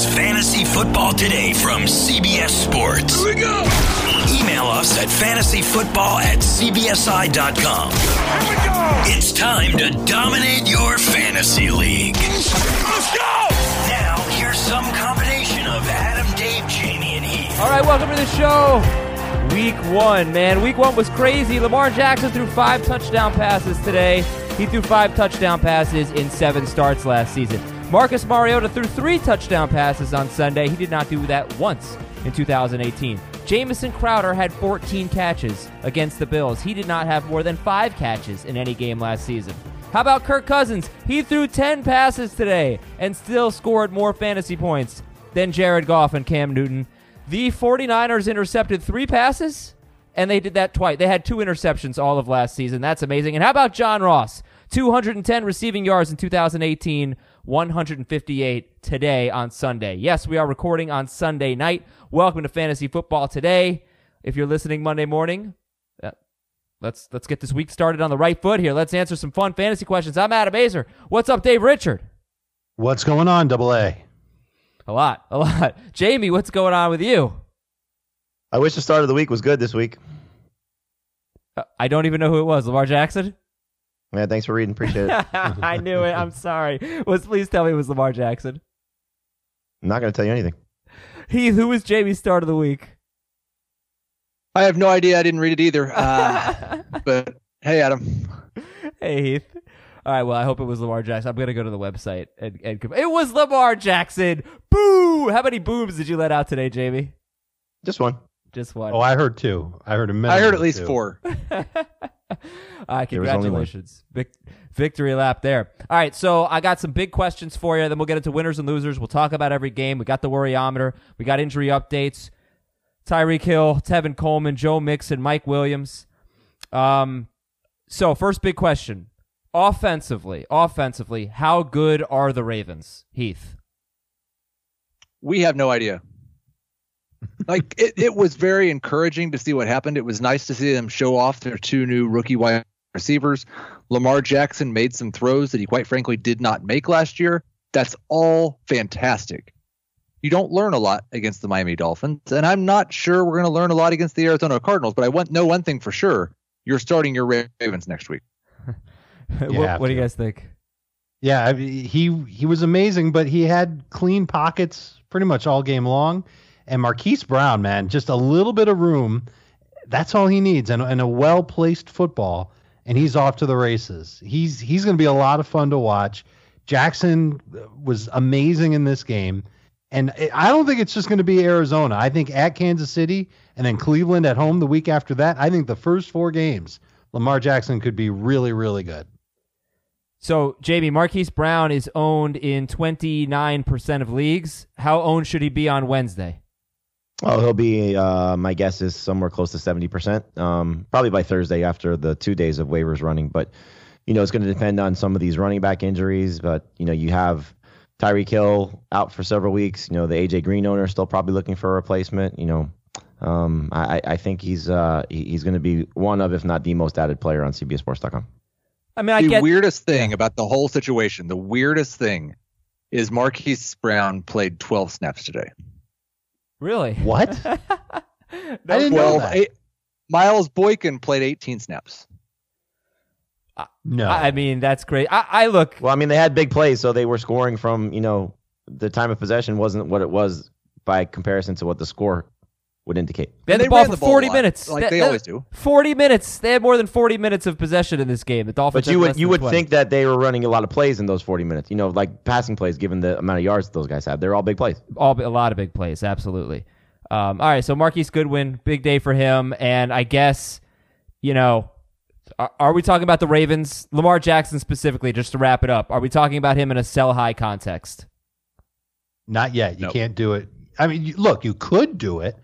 is Fantasy Football Today from CBS Sports. Here we go. Email us at fantasyfootball at cbsi.com. Here we go. It's time to dominate your fantasy league. Let's go. Now, here's some combination of Adam, Dave, Jamie, and Heath. All right, welcome to the show. Week one, man. Week one was crazy. Lamar Jackson threw five touchdown passes today. He threw five touchdown passes in seven starts last season. Marcus Mariota threw three touchdown passes on Sunday. He did not do that once in 2018. Jamison Crowder had 14 catches against the Bills. He did not have more than five catches in any game last season. How about Kirk Cousins? He threw 10 passes today and still scored more fantasy points than Jared Goff and Cam Newton. The 49ers intercepted three passes, and they did that twice. They had two interceptions all of last season. That's amazing. And how about John Ross? 210 receiving yards in 2018, 158 today on Sunday. Yes, we are recording on Sunday night. Welcome to Fantasy Football today. If you're listening Monday morning, uh, let's let's get this week started on the right foot here. Let's answer some fun fantasy questions. I'm Adam Aizer. What's up, Dave Richard? What's going on, Double A? A lot, a lot. Jamie, what's going on with you? I wish the start of the week was good this week. Uh, I don't even know who it was. Lamar Jackson? Yeah, thanks for reading. Appreciate it. I knew it. I'm sorry. Was please tell me it was Lamar Jackson. I'm not going to tell you anything. Heath, who was Jamie's start of the week? I have no idea. I didn't read it either. Uh, but hey, Adam. Hey Heath. All right. Well, I hope it was Lamar Jackson. I'm gonna go to the website and, and it was Lamar Jackson. Boo! How many booms did you let out today, Jamie? Just one. Just one. Oh, I heard two. I heard a minute. I heard at least four. All right, There was only one. congratulations. Vic- victory lap there. All right, so I got some big questions for you. Then we'll get into winners and losers. We'll talk about every game. We got the worryometer. We got injury updates. Tyreek Hill, Tevin Coleman, Joe Mixon, Mike Williams. Um, so first big question: offensively, offensively, how good are the Ravens? Heath. We have no idea. Like it, it was very encouraging to see what happened. It was nice to see them show off their two new rookie wide receivers. Lamar Jackson made some throws that he quite frankly did not make last year. That's all fantastic. You don't learn a lot against the Miami Dolphins, and I'm not sure we're going to learn a lot against the Arizona Cardinals. But I want know one thing for sure: you're starting your Ravens next week. what, what do you guys think? Yeah, I mean, he he was amazing, but he had clean pockets pretty much all game long. And Marquise Brown, man, just a little bit of room. That's all he needs, and, and a well placed football, and he's off to the races. He's he's going to be a lot of fun to watch. Jackson was amazing in this game, and I don't think it's just going to be Arizona. I think at Kansas City and then Cleveland at home the week after that. I think the first four games, Lamar Jackson could be really really good. So, Jamie, Marquise Brown is owned in 29% of leagues. How owned should he be on Wednesday? Oh, he'll be. Uh, my guess is somewhere close to seventy percent. Um, probably by Thursday after the two days of waivers running. But you know, it's going to depend on some of these running back injuries. But you know, you have Tyreek Hill out for several weeks. You know, the AJ Green owner is still probably looking for a replacement. You know, um, I, I think he's uh, he's going to be one of, if not the most added player on CBSSports.com. I mean, I the get weirdest thing about the whole situation, the weirdest thing is Marquise Brown played 12 snaps today. Really. What? No, I didn't know that. eight- Miles Boykin played 18 snaps. No, I I mean, that's great. I, I look. Well, I mean, they had big plays, so they were scoring from you know the time of possession wasn't what it was by comparison to what the score would indicate. They had And the ball for the ball 40 minutes. like they always do. 40 minutes. They had more than 40 minutes of possession in this game. The Dolphins. But you would you would 20. think that they were running a lot of plays in those 40 minutes. You know, like passing plays, given the amount of yards those guys have. They're all big plays. all a lot of big plays. Absolutely. Um, all right, so Marquise Goodwin, big day for him, and I guess you know, are, are we talking about the Ravens, Lamar Jackson specifically? Just to wrap it up, are we talking about him in a sell high context? Not yet. You Nope. can't do it. I mean, look, you could do it,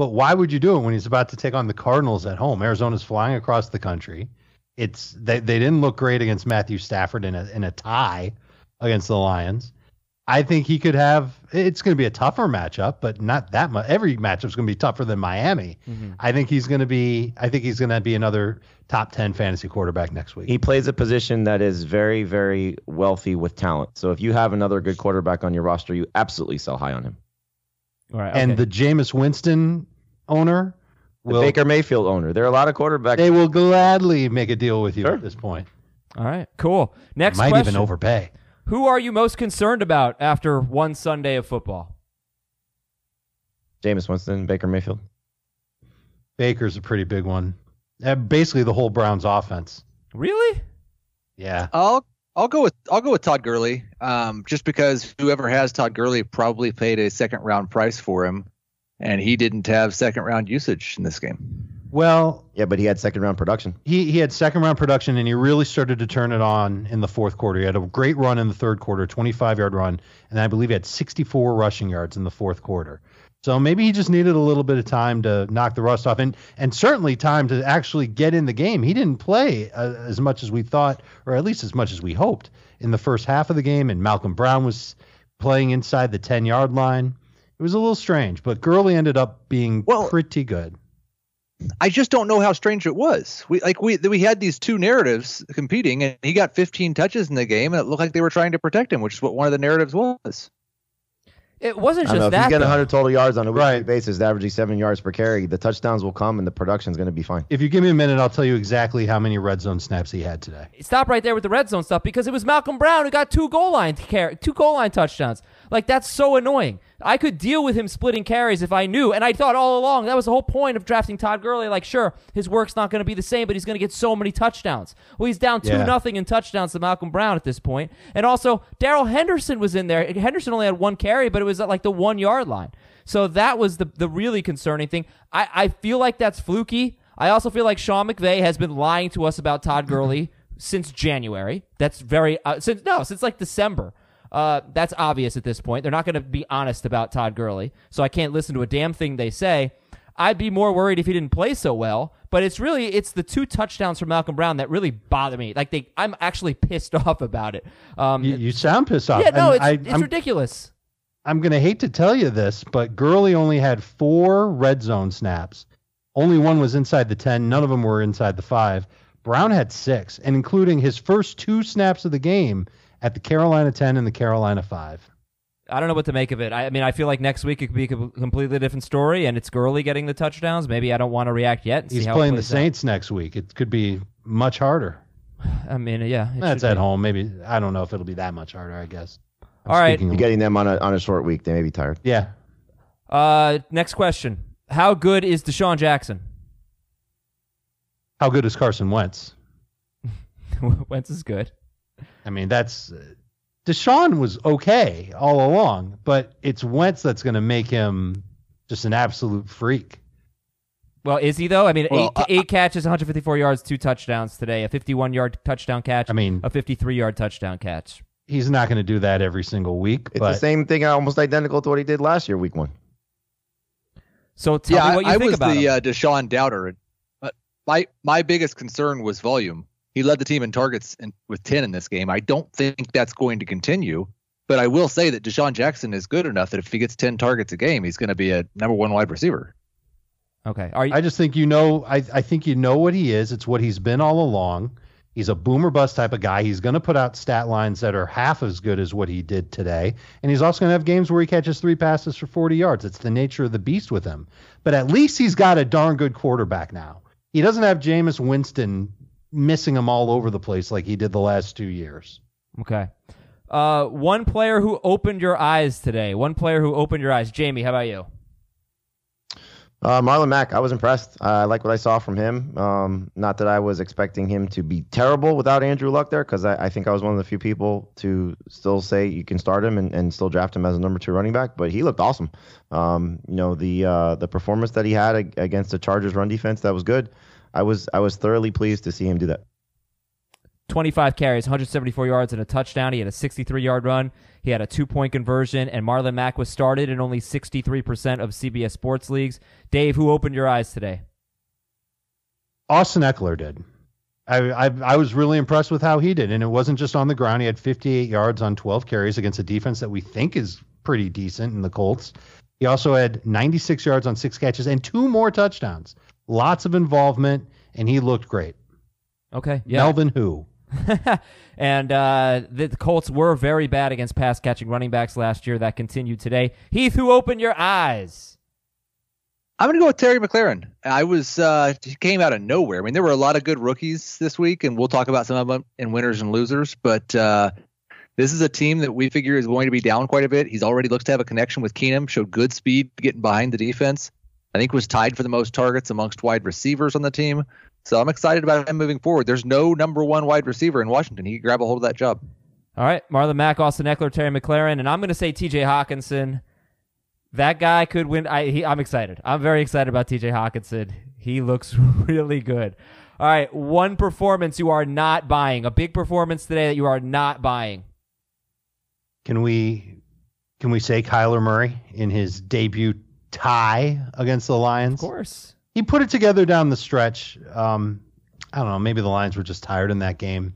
but why would you do it when he's about to take on the Cardinals at home? Arizona's flying across the country. It's they, they didn't look great against Matthew Stafford in a in a tie against the Lions. I think he could have. It's going to be a tougher matchup, but not that much. Every matchup's going to be tougher than Miami. Mm-hmm. I think he's going to be. I think he's going to be another top ten fantasy quarterback next week. He plays a position that is very, very wealthy with talent. So if you have another good quarterback on your roster, you absolutely sell high on him. All right. And the Jameis Winston owner The will. Baker Mayfield owner. There are a lot of quarterbacks. they will gladly make a deal with you Sure. at this point. All right. Cool. Next Might question. even overpay. Who are you most concerned about after one Sunday of football? Jameis Winston, Baker Mayfield. Baker's a pretty big one. Uh, basically, the whole Browns offense. Really? Yeah. I'll I'll go with I'll go with Todd Gurley, um, just because whoever has Todd Gurley probably paid a second round price for him, and he didn't have second round usage in this game. Well, Yeah, but he had second round production. he he had second round production and he really started to turn it on in the fourth quarter. He had a great run in the third quarter, 25 yard run, and I believe he had 64 rushing yards in the fourth quarter. So maybe he just needed a little bit of time to knock the rust off, and and certainly time to actually get in the game. He didn't play uh, as much as we thought, or at least as much as we hoped in the first half of the game. And Malcolm Brown was playing inside the 10 yard line. It was a little strange, but Gurley ended up being Well- pretty good. I just don't know how strange it was. We like we we had these two narratives competing, and he got 15 touches in the game, and it looked like they were trying to protect him, which is what one of the narratives was. It wasn't I don't know. just If that. you get though. 100 total yards on a weekly Right. basis, averaging seven yards per carry, the touchdowns will come and the production's going to be fine. If you give me a minute, I'll tell you exactly how many red zone snaps he had today. Stop right there with the red zone stuff because it was Malcolm Brown who got two goal line car- two goal line touchdowns. Like that's so annoying. I could deal with him splitting carries if I knew, and I thought all along that was the whole point of drafting Todd Gurley. Like, sure, his work's not going to be the same, but he's going to get so many touchdowns. Well, he's down two Yeah. nothing in touchdowns to Malcolm Brown at this point, and also Darrell Henderson was in there. Henderson only had one carry, but it was at like the one yard line. So that was the the really concerning thing. I, I feel like that's fluky. I also feel like Sean McVay has been lying to us about Todd Gurley since January. That's very uh, since no since like December. Uh, that's obvious at this point. They're not going to be honest about Todd Gurley, so I can't listen to a damn thing they say. I'd be more worried if he didn't play so well. But it's really it's the two touchdowns from Malcolm Brown that really bother me. Like they, I'm actually pissed off about it. Um, You, you sound pissed off. yeah, no, And it's I, it's I'm, ridiculous. I'm going to hate to tell you this, but Gurley only had four red zone snaps. Only one was inside the 10. None of them were inside the five. Brown had six, and including his first two snaps of the game at the Carolina 10 and the Carolina 5. I don't know what to make of it. I, I mean, I feel like next week it could be a completely different story, and it's Gurley getting the touchdowns. Maybe I don't want to react yet. And He's see playing it the plays out. Saints next week. It could be much harder. I mean, yeah, it That's at be. home. Maybe I don't know if it'll be that much harder. I guess. I'm All right. speaking- You're getting them on a on a short week. They may be tired. yeah. Uh, next question: How good is DeSean Jackson? How good is Carson Wentz? Wentz is good. I mean, that's DeSean was okay all along, but it's Wentz that's going to make him just an absolute freak. Well, is he though? I mean, Well, eight, eight catches, 154 yards, two touchdowns today. A 51-yard touchdown catch. I mean, a 53-yard touchdown catch. he's not going to do that every single week, It's but the same thing, almost identical to what he did last year, week one. So tell yeah, me what you I, I was about the him. uh, DeSean doubter. But my my biggest concern was volume. He led the team in targets in, with 10 in this game. I don't think that's going to continue. But I will say that DeSean Jackson is good enough that if he gets 10 targets a game, he's going to be a number one wide receiver. okay. Are you? I just think you know. I, I think you know what he is. It's what he's been all along. He's a boomer bust type of guy. He's going to put out stat lines that are half as good as what he did today. And he's also going to have games where he catches three passes for 40 yards. It's the nature of the beast with him. But at least he's got a darn good quarterback now. He doesn't have Jameis Winston missing him all over the place like he did the last two years. okay. Uh, one player who opened your eyes today. One player who opened your eyes. Jamie, how about you? Uh, Marlon Mack, I was impressed. I like what I saw from him. Um, not that I was expecting him to be terrible without Andrew Luck there, because I, I think I was one of the few people to still say you can start him and, and still draft him as a number two running back. But he looked awesome. Um, you know the uh, the performance that he had ag- against the Chargers run defense that was good. I was I was thoroughly pleased to see him do that. 25 carries, 174 yards, and a touchdown. He had a 63 yard run. He had a two point conversion, and Marlon Mack was started in only 63% of CBS sports leagues. Dave, who opened your eyes today? Austin Ekeler did. I, I I was really impressed with how he did, and it wasn't just on the ground. He had 58 yards on 12 carries against a defense that we think is pretty decent in the Colts. He also had 96 yards on six catches and two more touchdowns. Lots of involvement, and he looked great. Okay. Yeah. Melvin who? and uh, the Colts were very bad against pass catching running backs last year. That continued today. Heath, who opened your eyes? I'm going to go with Terry McLaurin. I was uh, came out of nowhere. I mean, there were a lot of good rookies this week, and we'll talk about some of them in winners and losers. But uh, this is a team that we figure is going to be down quite a bit. He's already looks to have a connection with Keenum. Showed good speed getting behind the defense. I think was tied for the most targets amongst wide receivers on the team. So I'm excited about him moving forward. There's no number one wide receiver in Washington. He could grab a hold of that job. All right, Marlon Mack, Austin Ekeler, Terry McLaurin, and I'm going to say T.J. Hockenson. That guy could win. I, he, I'm excited. I'm very excited about T.J. Hockenson. He looks really good. All right, one performance you are not buying. A big performance today that you are not buying. Can we can we say Kyler Murray in his debut tie against the Lions? Of course. He put it together down the stretch. Um, I don't know. Maybe the Lions were just tired in that game,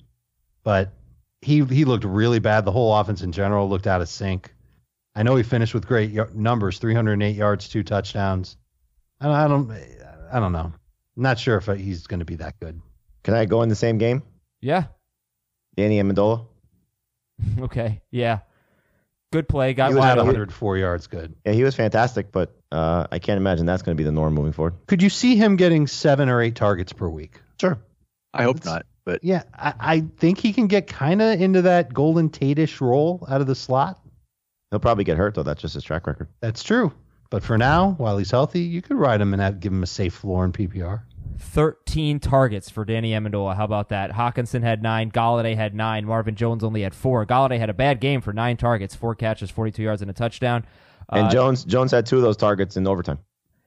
but he he looked really bad. The whole offense in general looked out of sync. I know he finished with great y- numbers: 308 yards, two touchdowns. I don't, I don't, I don't know. I'm not sure if he's going to be that good. Can I go in the same game? Yeah. Danny Amendola. okay. Yeah. Good play. Got He wide 104 yards. Good. Yeah, he was fantastic, but uh, I can't imagine that's going to be the norm moving forward. Could you see him getting seven or eight targets per week? Sure. I hope not, but Yeah, I, I think he can get kind of into that Golden Tate-ish role out of the slot. He'll probably get hurt though. That's just his track record. That's true. But for now, while he's healthy, you could ride him and have, give him a safe floor in PPR. 13 targets for Danny Amendola. How about that? Hockenson had nine. Golladay had nine. Marvin Jones only had four. Golladay had a bad game for nine targets, four catches, 42 yards, and a touchdown. And Uh, Jones Jones had two of those targets in overtime.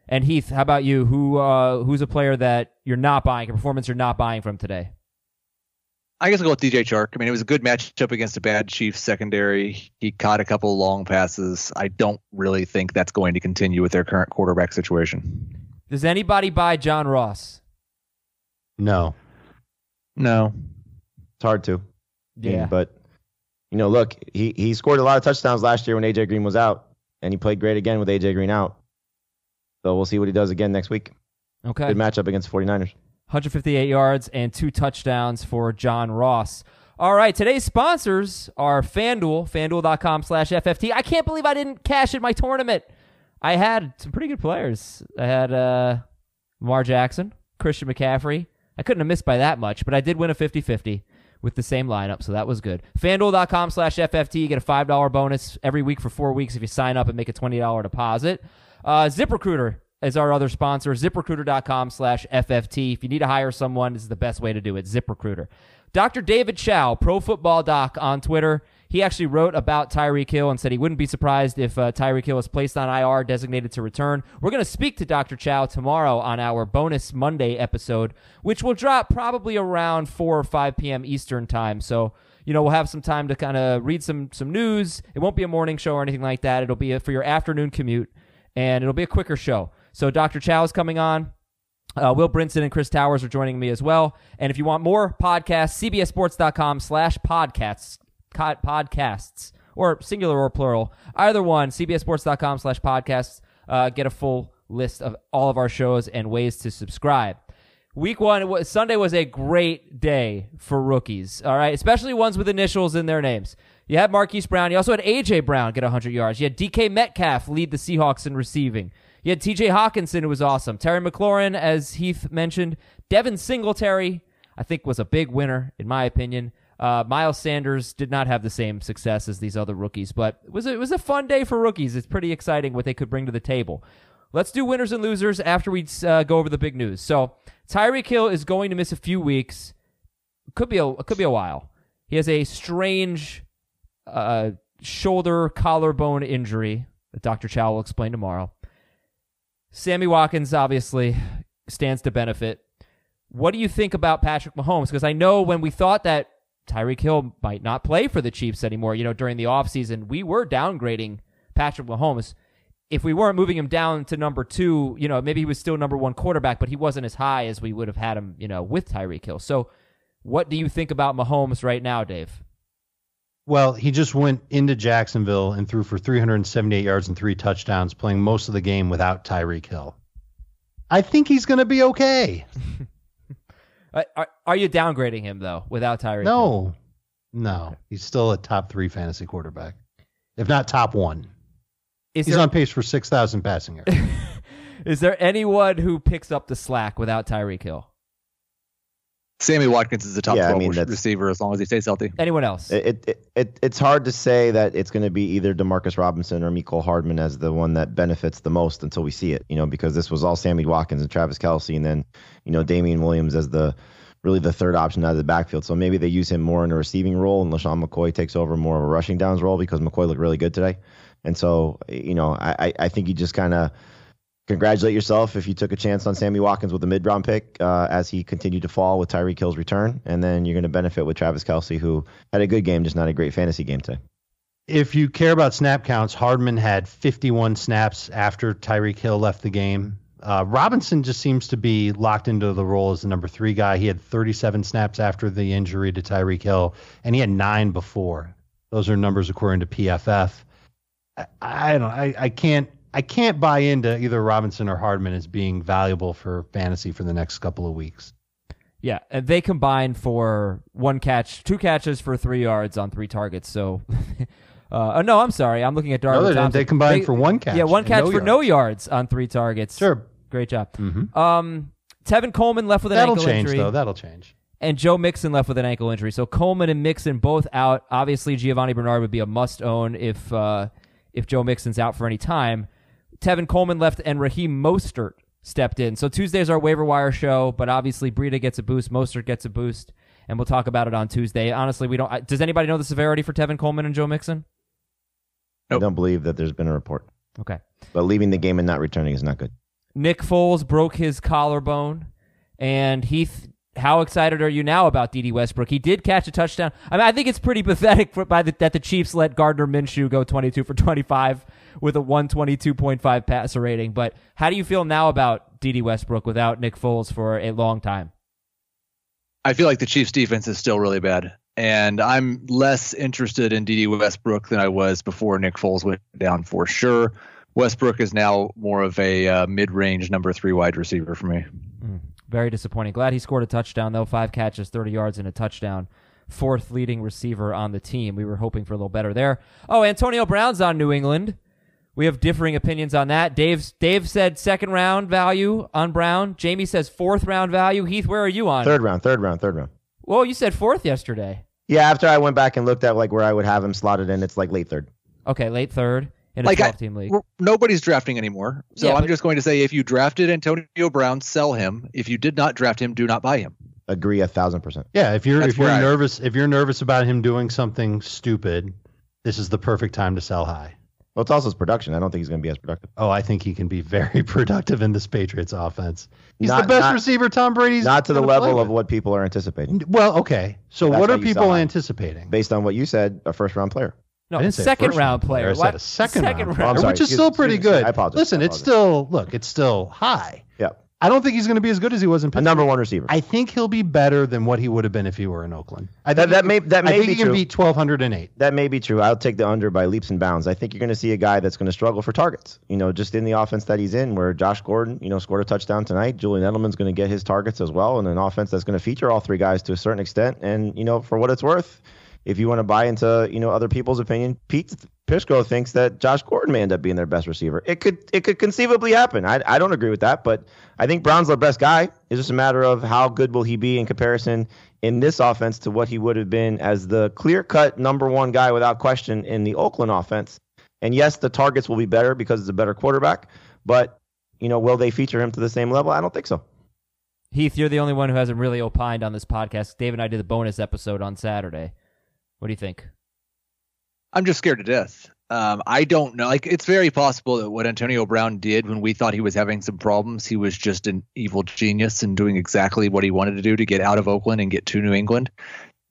And Heath, how about you? Who uh, who's a player that you're not buying, a performance you're not buying from today? I guess I'll go with DJ Chark. I mean, it was a good matchup against a bad Chiefs secondary. He caught a couple long passes. I don't really think that's going to continue with their current quarterback situation. Does anybody buy John Ross? No. No. It's hard to. Yeah. But you know, look, he he scored a lot of touchdowns last year when AJ Green was out, and he played great again with AJ Green out. So we'll see what he does again next week. Okay. Good matchup against 49ers. 158 yards and two touchdowns for John Ross. All right, today's sponsors are FanDuel, fanduel.com slash FFT. I can't believe I didn't cash in my tournament. I had some pretty good players. I had uh, Lamar Jackson, Christian McCaffrey. I couldn't have missed by that much, but I did win a 50 50 with the same lineup, so that was good. FanDuel.com slash FFT. You get a $5 bonus every week for four weeks if you sign up and make a $20 deposit. Uh, ZipRecruiter is our other sponsor. ZipRecruiter.com slash FFT. If you need to hire someone, this is the best way to do it. ZipRecruiter. Dr. David Chao, Pro Football Doc on Twitter. He actually wrote about Tyreek Hill and said he wouldn't be surprised if uh, Tyreek Hill is placed on IR, designated to return. We're going to speak to Dr. Chao tomorrow on our bonus Monday episode, which will drop probably around 4 or 5 p.m. Eastern time. So, you know, we'll have some time to kind of read some some news. It won't be a morning show or anything like that. It'll be a, for your afternoon commute, and it'll be a quicker show. So, Dr. Chao is coming on. Uh, Will Brinson and Chris Towers are joining me as well. And if you want more podcasts, cbsports.com slash podcasts, podcasts, or singular or plural, either one, cbsports.com slash podcasts, uh, get a full list of all of our shows and ways to subscribe. Week one, was, Sunday was a great day for rookies, all right, especially ones with initials in their names. You had Marquise Brown. You also had A.J. Brown get 100 yards. You had D.K. Metcalf lead the Seahawks in receiving. You had T.J. Hockenson, who was awesome. Terry McLaurin, as Heath mentioned. Devin Singletary, I think, was a big winner, in my opinion. Uh, Miles Sanders did not have the same success as these other rookies, but it was, a, it was a fun day for rookies. It's pretty exciting what they could bring to the table. Let's do winners and losers after we uh, go over the big news. So Tyreek Hill is going to miss a few weeks. Could be a could be a while. He has a strange uh, shoulder collarbone injury that Dr. Chao will explain tomorrow. Sammy Watkins obviously stands to benefit. What do you think about Patrick Mahomes? Because I know when we thought that Tyreek Hill might not play for the Chiefs anymore, you know, during the offseason, we were downgrading Patrick Mahomes. If we weren't moving him down to number two, you know, maybe he was still number one quarterback, but he wasn't as high as we would have had him, you know, with Tyreek Hill. So What do you think about Mahomes right now, Dave? Well, he just went into Jacksonville and threw for 378 yards and three touchdowns, playing most of the game without Tyreek Hill. I think he's going to be okay. Uh, are, are you downgrading him though without Tyreek? Hill? No, no, he's still a top three fantasy quarterback, if not top one. Is He's there, on pace for 6,000 passing yards. is there anyone who picks up the slack without Tyreek Hill? Sammy Watkins is the top Yeah, I mean, receiver as long as he stays healthy. Anyone else? It, it, it it's hard to say that it's going to be either Demarcus Robinson or Mecole Hardman as the one that benefits the most until we see it. You know, because this was all Sammy Watkins and Travis Kelce, and then you know Damien Williams as the really the third option out of the backfield. So maybe they use him more in a receiving role, and LeSean McCoy takes over more of a rushing downs role because McCoy looked really good today. And so you know, I I- I think he just kind of congratulate yourself if you took a chance on Sammy Watkins with a mid round pick uh, as he continued to fall with Tyreek Hill's return. And then you're going to benefit with Travis Kelce, who had a good game, just not a great fantasy game today. if you care about snap counts, Hardman had 51 snaps after Tyreek Hill left the game. Uh, Robinson just seems to be locked into the role as the number three guy. He had 37 snaps after the injury to Tyreek Hill, and he had nine before. Those are numbers according to PFF. I, I don't. I, I can't. I can't buy into either Robinson or Hardman as being valuable for fantasy for the next couple of weeks. Yeah, and they combine for one catch, two catches for three yards on three targets. So, uh, oh, no, I'm sorry, I'm looking at Darwin No, they. Thompson. They combined for one catch Yeah, one catch no for no yards on three targets. Sure. great job. Mhm. Um, Tevin Coleman left with an That'll ankle change injury, though. That'll change. and Joe Mixon left with an ankle injury. So Coleman and Mixon both out. Obviously, Giovani Bernard would be a must own if uh, if Joe Mixon's out for any time. Tevin Coleman left, and Raheem Mostert stepped in. So Tuesday's our waiver wire show, but obviously Breida gets a boost, Mostert gets a boost, and we'll talk about it on Tuesday. Honestly, we don't. Does anybody know the severity for Tevin Coleman and Joe Mixon? Nope. I don't believe that there's been a report. Okay. But leaving the game and not returning is not good. Nick Foles broke his collarbone, and Heath. How excited are you now about Dede Westbrook? He did catch a touchdown. I mean, I think it's pretty pathetic for, by the, that the Chiefs let Gardner Minshew go 22 for 25 with a 122.5 passer rating. But how do you feel now about Dede Westbrook without Nick Foles for a long time? I feel like the Chiefs defense is still really bad. And I'm less interested in Dede Westbrook than I was before Nick Foles went down for sure. Westbrook is now more of a uh, mid-range number three wide receiver for me. Very disappointing. Glad he scored a touchdown, though. Five catches, 30 yards, and a touchdown. Fourth leading receiver on the team. We were hoping for a little better there. Oh, Antonio Brown's on New England. We have differing opinions on that. Dave's, Dave said second round value on Brown. Jamie says fourth round value. Heath, where are you on? Third round, third round, third round. Well, you said fourth yesterday. Yeah, after I went back and looked at like where I would have him slotted in, it's like late third. Okay, late third in a Like, I- 12 team league. Nobody's drafting anymore. So Yeah, I'm but- just going to say if you drafted Antonio Brown, sell him. If you did not draft him, do not buy him. Agree a thousand percent. Yeah, if you're That's if you're where I- nervous if you're nervous about him doing something stupid, this is the perfect time to sell high. Well, it's also his production. I don't think he's going to be as productive. Oh, I think he can be very productive in this Patriots offense. He's Not- the best not- receiver Tom Brady's Not to the level of what people are anticipating. Well, okay. So That's what are people anticipating? Based on what you said, a first round player. No, I didn't second first round player. I What? said a second, round, round. Oh, I'm sorry. which is Excuse- still pretty excuse good. I apologize. Listen, I it's still look, it's still high. Yeah. I don't think he's going to be as good as he was in A Pittsburgh. number one receiver. I think he'll be better than what he would have been if he were in Oakland. I That- think that he may- that may I think be he can true. beat twelve hundred and eight. That may be true. I'll take the under by leaps and bounds. I think you're going to see a guy that's going to struggle for targets. You know, just in the offense that he's in, where Josh Gordon, you know, scored a touchdown tonight. Julian Edelman's going to get his targets as well, and an offense that's going to feature all three guys to a certain extent. And you know, for what it's worth, if you want to buy into you know other people's opinion, Pete Prisco thinks that Josh Gordon may end up being their best receiver. It could it could conceivably happen. I I don't agree with that, but I think Brown's their best guy. It's just a matter of how good will he be in comparison in this offense to what he would have been as the clear cut number one guy without question in the Oakland offense. And yes, the targets will be better because it's a better quarterback, but you know, will they feature him to the same level? I don't think so. Heath, you're the only one who hasn't really opined on this podcast. Dave and I did the bonus episode on Saturday. What do you think? I'm just scared to death. Um, I don't know. Like, it's very possible that what Antonio Brown did when we thought he was having some problems, he was just an evil genius and doing exactly what he wanted to do to get out of Oakland and get to New England.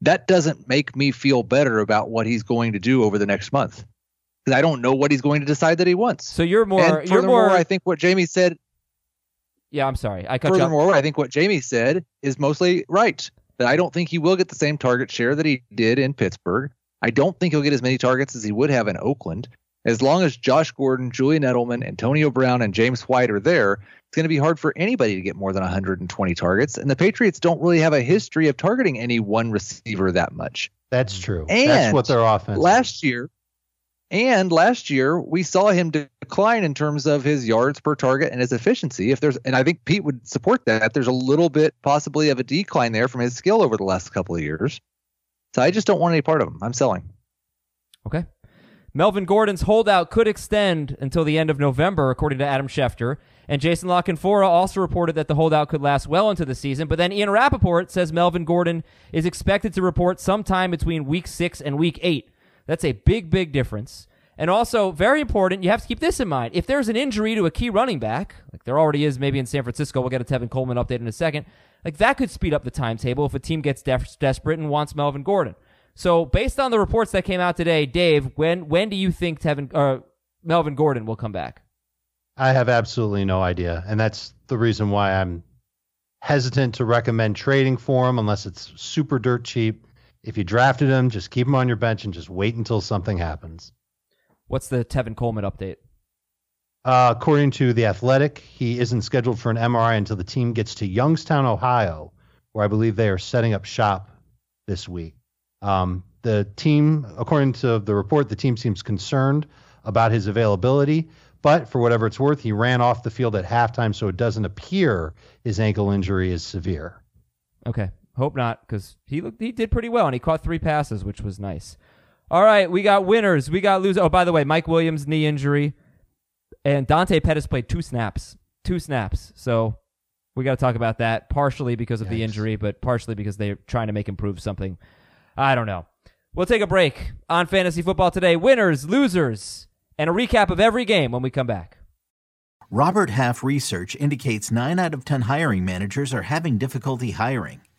That doesn't make me feel better about what he's going to do over the next month. Because I don't know what he's going to decide that he wants. So you're more. and you're more. I think what Jamie said. yeah, I'm sorry. I cut you off. Furthermore, I think what Jamie said is mostly right. That I don't think he will get the same target share that he did in Pittsburgh. I don't think he'll get as many targets as he would have in Oakland. As long as Josh Gordon, Julian Edelman, Antonio Brown, and James White are there, it's going to be hard for anybody to get more than 120 targets. And the Patriots don't really have a history of targeting any one receiver that much. That's true. And That's what their offense. Last year, and last year we saw him decline in terms of his yards per target and his efficiency. If there's, and I think Pete would support that. There's a little bit possibly of a decline there from his skill over the last couple of years. So I just don't want any part of him. I'm selling. Okay. Melvin Gordon's holdout could extend until the end of November, according to Adam Schefter. And Jason La Canfora also reported that the holdout could last well into the season. But then Ian Rapoport says Melvin Gordon is expected to report sometime between week six and week eight. That's a big, big difference. And also, very important, you have to keep this in mind. If there's an injury to a key running back, like there already is maybe in San Francisco, we'll get a Tevin Coleman update in a second, like that could speed up the timetable if a team gets def- desperate and wants Melvin Gordon. So, based on the reports that came out today, Dave, when when do you think Tevin uh, Melvin Gordon will come back? I have absolutely no idea, and that's the reason why I'm hesitant to recommend trading for him unless it's super dirt cheap. If you drafted him, just keep him on your bench and just wait until something happens. What's the Tevin Coleman update? Uh, according to the Athletic, he isn't scheduled for an MRI until the team gets to Youngstown, Ohio, where I believe they are setting up shop this week. Um, the team, according to the report, the team seems concerned about his availability, but for whatever it's worth, he ran off the field at halftime, so it doesn't appear his ankle injury is severe. Okay, hope not, because he looked he did pretty well and he caught three passes, which was nice. All right, we got winners, we got losers. Oh, by the way, Mike Williams knee injury, and Dante Pettis played two snaps, two snaps. So we got to talk about that, partially because of the injury, but partially because they're trying to make him prove something. I don't know. We'll take a break on fantasy football today. Winners, losers, and a recap of every game when we come back. Robert Half research indicates 9 out of 10 hiring managers are having difficulty hiring.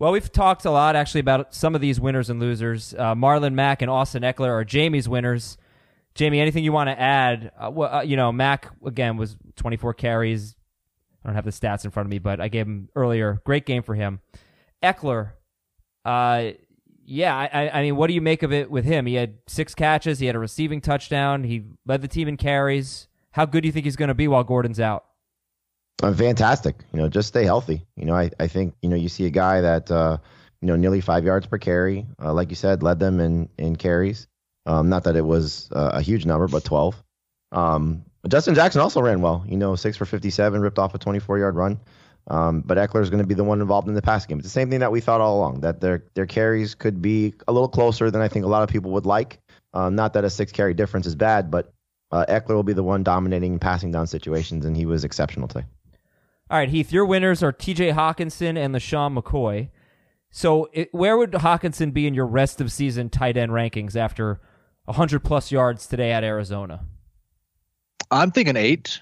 Well, we've talked a lot actually about some of these winners and losers. Uh, Marlon Mack and Austin Ekeler are Jamie's winners. Jamie, anything you want to add? Uh, well, uh, you know, Mack again was 24 carries. I don't have the stats in front of me, but I gave him earlier. Great game for him. Ekeler, uh, yeah, I, I mean, what do you make of it with him? He had six catches. He had a receiving touchdown. He led the team in carries. How good do you think he's going to be while Gordon's out? Uh, fantastic. You know, just stay healthy. You know, I, I think, you know, you see a guy that, uh, you know, nearly five yards per carry, uh, like you said, led them in, in carries. Um, not that it was uh, a huge number, but 12. Um, Justin Jackson also ran well, you know, six for 57, ripped off a 24 yard run. Um, but Ekeler is going to be the one involved in the pass game. It's the same thing that we thought all along that their their carries could be a little closer than I think a lot of people would like. Um, not that a six carry difference is bad, but uh, Ekeler will be the one dominating passing down situations, and he was exceptional today. All right, Heath, your winners are TJ Hockenson and LeSean McCoy. So, it, where would Hockenson be in your rest of season tight end rankings after 100 plus yards today at Arizona? I'm thinking eight,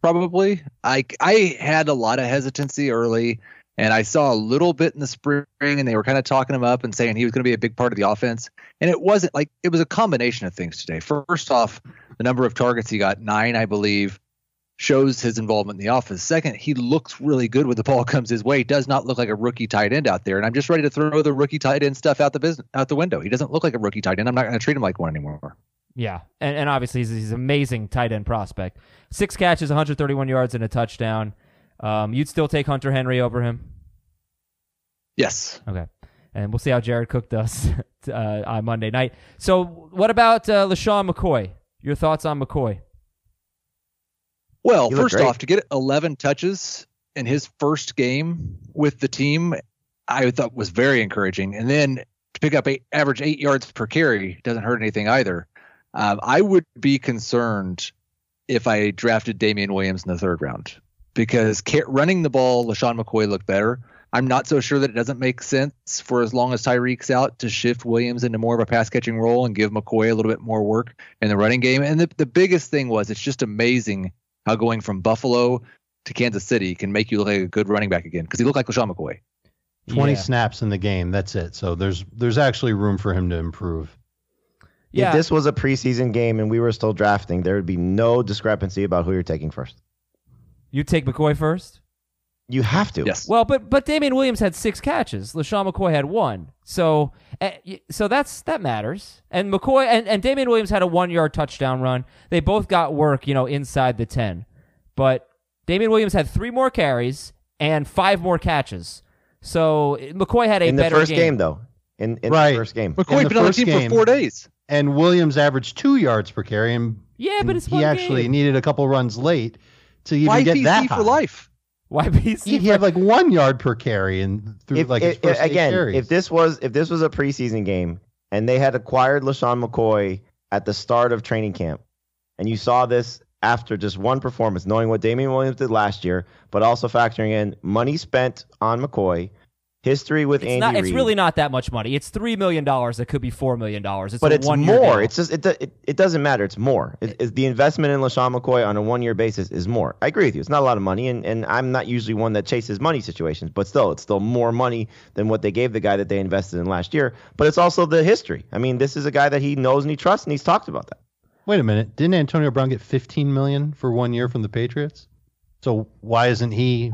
probably. I I had a lot of hesitancy early, and I saw a little bit in the spring, and they were kind of talking him up and saying he was going to be a big part of the offense. And it wasn't like it was a combination of things today. First off, the number of targets he got, nine, I believe, shows his involvement in the office. Second, he looks really good when the ball comes his way. He does not look like a rookie tight end out there. And I'm just ready to throw the rookie tight end stuff out the business out the window. He doesn't look like a rookie tight end. I'm not going to treat him like one anymore. Yeah, and, and obviously he's, he's an amazing tight end prospect. Six catches, 131 yards, and a touchdown. Um, you'd still take Hunter Henry over him? Yes. Okay. And we'll see how Jared Cook does uh, on Monday night. So, what about uh, LeSean McCoy? Your thoughts on McCoy? Well, He first off, to get 11 touches in his first game with the team, I thought was very encouraging. And then to pick up eight, average eight yards per carry doesn't hurt anything either. Um, I would be concerned if I drafted Damien Williams in the third round because ca- running the ball, LeSean McCoy looked better. I'm not so sure that it doesn't make sense for as long as Tyreek's out to shift Williams into more of a pass catching role and give McCoy a little bit more work in the running game. And the, the biggest thing was it's just amazing how going from Buffalo to Kansas City can make you look like a good running back again because he looked like LeSean McCoy. 20 Yeah. snaps in the game. That's it. So there's there's actually room for him to improve. Yeah. If this was a preseason game and we were still drafting, there would be no discrepancy about who you're taking first. you take McCoy first? You have to. Yes. Well, but but Damien Williams had six catches. LeSean McCoy had one. So uh, so that's that matters. And McCoy and, and Damien Williams had a one yard touchdown run. They both got work, you know, inside the ten. But Damien Williams had three more carries and five more catches. So McCoy had a In the better first game, though. In, in Right. the first game. McCoy the been on the first team game- for four days. And Williams averaged two yards per carry, and, Yeah, but and it's he one actually game. needed a couple runs late to even get YPC that for high. life. YBC. He, he had like one yard per carry and through If, like his if- first eight again, carries. if this was if this was a preseason game and they had acquired LeSean McCoy at the start of training camp, and you saw this after just one performance, knowing what Damien Williams did last year, but also factoring in money spent on McCoy, history with It's Andy not. It's Reid. really not that much money. It's three million dollars. That could be four million dollars. But a it's one-year more. It's just it, it it doesn't matter. It's more. It, it's the investment in LeSean McCoy on a one year basis is more. I agree with you. It's not a lot of money, and, and I'm not usually one that chases money situations, but still, it's still more money than what they gave the guy that they invested in last year. But it's also the history. I mean, this is a guy that he knows and he trusts, and he's talked about that. Wait a minute, didn't Antonio Brown get 15 million for one year from the Patriots? So why isn't he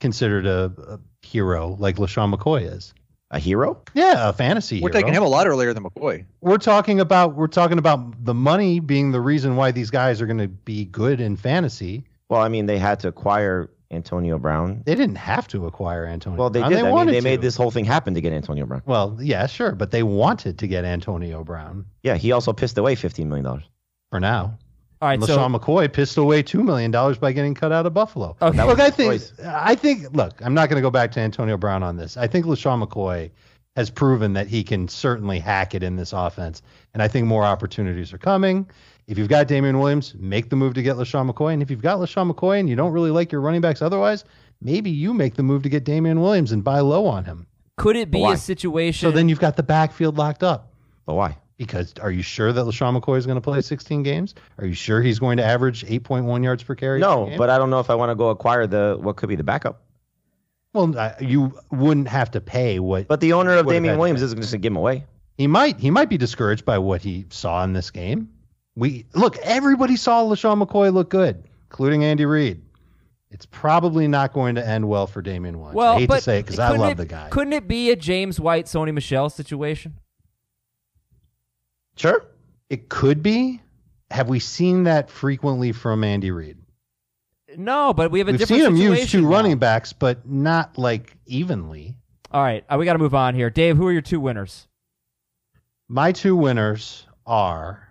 considered a, a hero like LeSean McCoy is? A hero? Yeah, a fantasy We're hero. taking him a lot earlier than McCoy. we're talking about we're talking about the money being the reason why these guys are going to be good in fantasy. Well, I mean, they had to acquire Antonio Brown. They didn't have to acquire Antonio. Well, they Brown. did. I mean, wanted they made this whole thing happen to get Antonio Brown. Well, yeah, sure, but they wanted to get Antonio Brown Yeah, he also pissed away $15 million. for now. All right. So LeSean McCoy pissed away two million dollars by getting cut out of Buffalo. Okay. Look, I think. I think look, I'm not going to go back to Antonio Brown on this. I think LeSean McCoy has proven that he can certainly hack it in this offense, and I think more opportunities are coming. If you've got Damien Williams, make the move to get LeSean McCoy, and if you've got LeSean McCoy and you don't really like your running backs otherwise, maybe you make the move to get Damien Williams and buy low on him. could it be Why? a situation? So then you've got the backfield locked up. But why? Because are you sure that LeSean McCoy is going to play 16 games? Are you sure he's going to average 8.1 yards per carry? No, game? but I don't know if I want to go acquire the what could be the backup. Well, uh, you wouldn't have to pay what. But the owner of Would have had Damien Williams isn't just going to give him away. he might he might be discouraged by what he saw in this game. We look, everybody saw LeSean McCoy look good, including Andy Reid. It's probably not going to end well for Damien Williams. well, I hate but to say it because I love it- the guy. Couldn't it be a James White, Sony Michel situation? Sure. It could be. Have we seen that frequently from Andy Reid? No, but we have a We've different seen him use two now. running backs, but not like evenly. All right, uh, we got to move on here. Dave, who are your two winners? My two winners are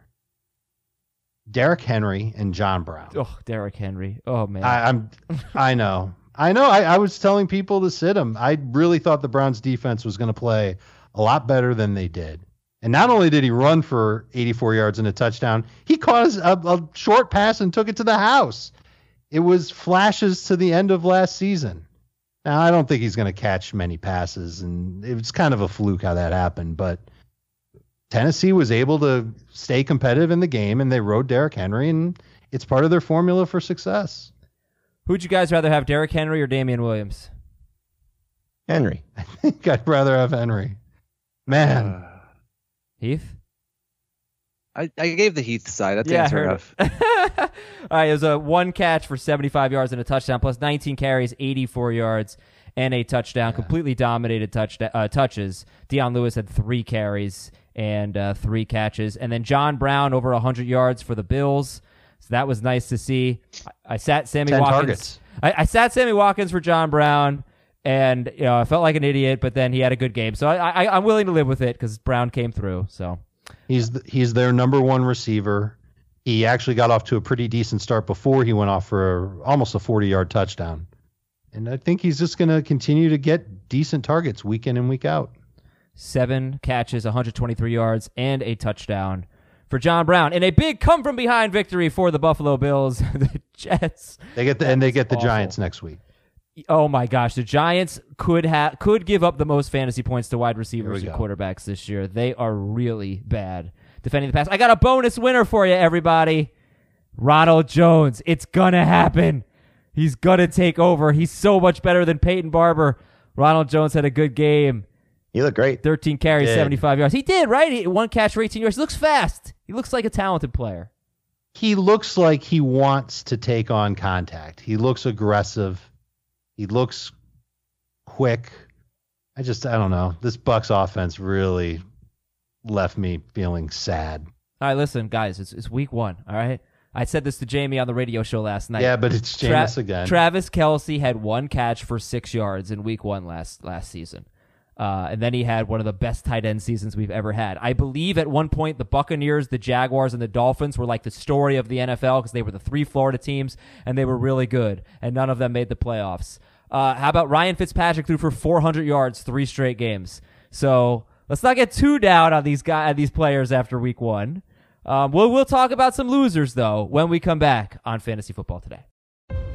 Derrick Henry and John Brown. Oh, Derrick Henry. Oh man. I, I'm, I know, I know. I, I was telling people to sit him. I really thought the Browns defense was going to play a lot better than they did. And not only did he run for 84 yards and a touchdown, he caught a, a short pass and took it to the house. It was flashes to the end of last season. Now I don't think he's going to catch many passes, and it was kind of a fluke how that happened. But Tennessee was able to stay competitive in the game, and they rode Derrick Henry, and it's part of their formula for success. Who'd you guys rather have, Derrick Henry or Damien Williams? Henry. I think I'd rather have Henry. Man, Uh, Heath? I, I gave the Heath side. That's yeah, answer enough. it. All right, it was a one catch for 75 yards and a touchdown, plus 19 carries, 84 yards, and a touchdown. Completely dominated touch uh, touches. Dion Lewis had three carries and uh, three catches, and then John Brown over 100 yards for the Bills. So that was nice to see. I, I sat Sammy 10 Watkins. targets. I, I sat Sammy Watkins for John Brown. And you know, I felt like an idiot, but then he had a good game, so I, I, I'm willing to live with it because Brown came through. So he's th- he's their number one receiver. He actually got off to a pretty decent start before he went off for a, almost a 40 yard touchdown. And I think he's just going to continue to get decent targets week in and week out. seven catches, 123 yards, and a touchdown for John Brown in a big come from behind victory for the Buffalo Bills. the Jets. They get the, and they get the awful. Giants next week. Oh my gosh, the Giants could have could give up the most fantasy points to wide receivers and go. quarterbacks this year. They are really bad defending the pass. I got a bonus winner for you, everybody. Ronald Jones. It's gonna happen. He's gonna take over. He's so much better than Peyton Barber. Ronald Jones had a good game. You look great. 13 carries, 75 yards. He did, right? He, one catch for 18 yards. He looks fast. He looks like a talented player. he looks like he wants to take on contact. He looks aggressive. He looks quick. I just I don't know. This Bucks offense really left me feeling sad. All right, listen, guys, it's, it's week one, all right? I said this to Jamie on the radio show last night. Yeah, but it's Tra- Jameis again. Travis Kelce had one catch for six yards in week one last last season. Uh, and then he had one of the best tight end seasons we've ever had. I believe at one point the Buccaneers, the Jaguars, and the Dolphins were like the story of the NFL because they were the three Florida teams and they were really good, and none of them made the playoffs. Uh, how about Ryan Fitzpatrick threw for 400 yards three straight games? So let's not get too down on these guys, these players after week one. Um, we'll we'll talk about some losers though when we come back on Fantasy Football today.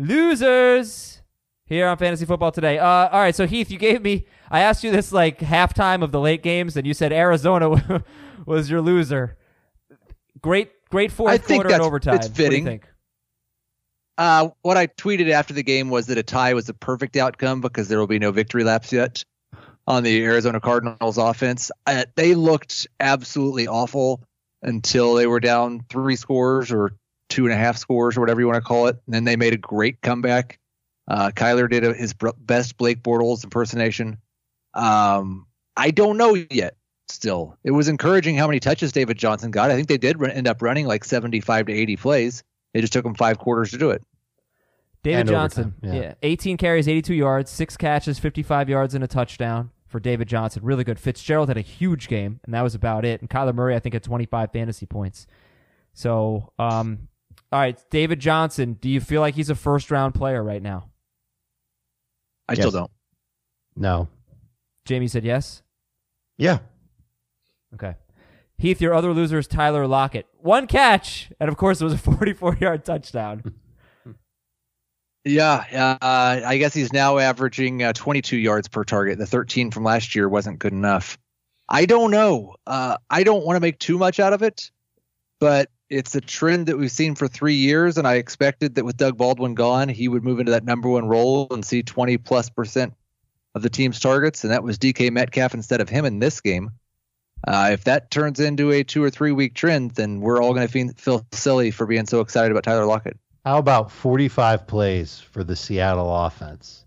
Losers here on fantasy football today. Uh, all right, so Heath, you gave me. I asked you this like halftime of the late games, and you said Arizona was your loser. Great, great fourth I think quarter and overtime. it's What do you fitting. think? Uh, what I tweeted after the game was that a tie was the perfect outcome because there will be no victory laps yet on the Arizona Cardinals offense. Uh, they looked absolutely awful until they were down three scores or two and a half scores or whatever you want to call it. And then they made a great comeback. Uh, Kyler did a, his br- best Blake Bortles impersonation. Um, I don't know yet. Still, it was encouraging how many touches David Johnson got. I think they did run, end up running like 75 to 80 plays. It just took them five quarters to do it. David And Johnson, yeah. yeah. 18 carries, 82 yards, six catches, 55 yards, and a touchdown for David Johnson. Really good. Fitzgerald had a huge game, and that was about it. And Kyler Murray, I think, had 25 fantasy points. So, um, all right, David Johnson, do you feel like he's a first round player right now? I Yes. still don't. No. Jamie said yes. Yeah. Okay. Heath, your other loser is Tyler Lockett. One catch, and of course, it was a 44 yard touchdown. Yeah, uh, I guess he's now averaging uh, 22 yards per target. The 13 from last year wasn't good enough. I don't know. Uh, I don't want to make too much out of it, but it's a trend that we've seen for three years, and I expected that with Doug Baldwin gone, he would move into that number one role and see 20 plus percent of the team's targets, and that was DK Metcalf instead of him in this game. Uh, if that turns into a two or three week trend, then we're all going to feel silly for being so excited about Tyler Lockett. How about 45 plays for the Seattle offense?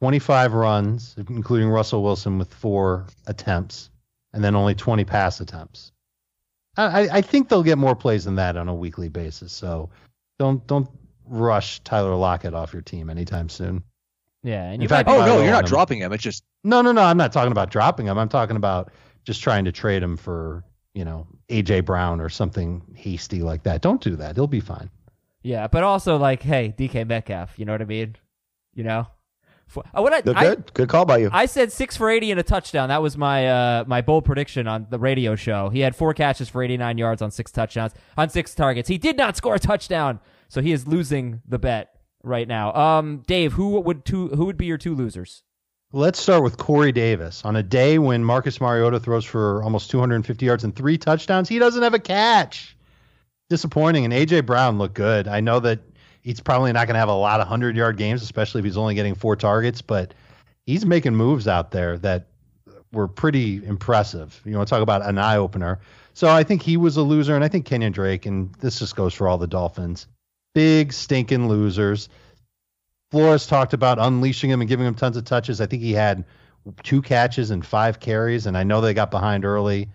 25 runs, including Russell Wilson with four attempts, and then only 20 pass attempts. I, I- I think they'll get more plays than that on a weekly basis. So don't don't rush Tyler Lockett off your team anytime soon. Yeah, and In fact, Oh no, you're not him. dropping him. It's just No, no, no. I'm not talking about dropping him. I'm talking about just trying to trade him for you know AJ Brown or something hasty like that. Don't do that. He'll be fine. Yeah, but also like, hey, DK Metcalf, you know what I mean? You know, For, uh, what I, Look I good. Good call by you. I said six for eighty and a touchdown. That was my uh, my bold prediction on the radio show. He had four catches for eighty nine yards on six touchdowns on six targets. He did not score a touchdown, so he is losing the bet right now. Um, Dave, who would two who would be your two losers? Let's start with Corey Davis. On a day when Marcus Mariota throws for almost 250 yards and three touchdowns, he doesn't have a catch. Disappointing. And AJ Brown looked good. I know that he's probably not going to have a lot of 100 yard games, especially if he's only getting four targets, but he's making moves out there that were pretty impressive. You want to talk about an eye opener. So I think he was a loser, and I think Kenyan Drake, and this just goes for all the Dolphins. Big stinking losers. Flores talked about unleashing him and giving him tons of touches. I think he had two catches and five carries, and I know they got behind early.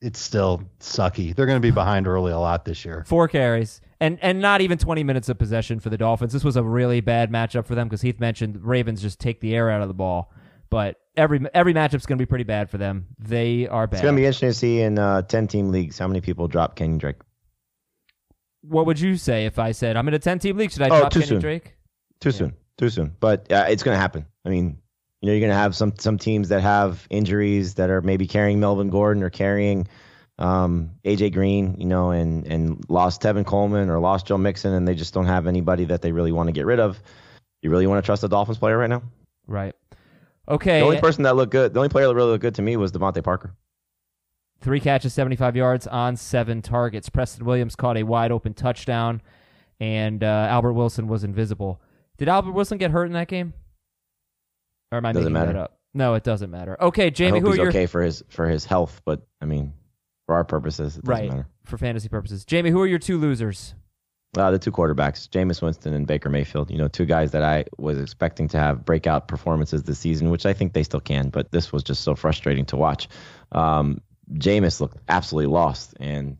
It's still sucky. They're going to be behind early a lot this year. Four carries and and not even 20 minutes of possession for the Dolphins. This was a really bad matchup for them because Heath mentioned Ravens just take the air out of the ball. But every every matchup's going to be pretty bad for them. They are bad. It's going to be interesting to see in uh, 10 team leagues how many people drop Kenny Drake. what would you say if I said I'm in a 10 team league? Should I Oh, drop too Kenny soon. Drake? Too soon. Too soon. But uh, it's going to happen. I mean, you know, you're going to have some some teams that have injuries that are maybe carrying Melvin Gordon or carrying um, AJ Green, you know, and and lost Tevin Coleman or lost Joe Mixon, and they just don't have anybody that they really want to get rid of. You really want to trust a Dolphins player right now? Right. Okay. The only person that looked good, the only player that really looked good to me was DeVante Parker. Three catches, 75 yards on seven targets. Preston Williams caught a wide open touchdown, and uh, Albert Wilson was invisible. Did Albert Wilson get hurt in that game? Or am I Doesn't making matter. that up? No, it doesn't matter. Okay, I Jamie, hope who are your okay for his for his health, but I mean, for our purposes, it doesn't right matter. for fantasy purposes? Jamie, who are your two losers? Uh, the two quarterbacks, Jameis Winston and Baker Mayfield. You know, two guys that I was expecting to have breakout performances this season, which I think they still can. But this was just so frustrating to watch. Um, Jameis looked absolutely lost, and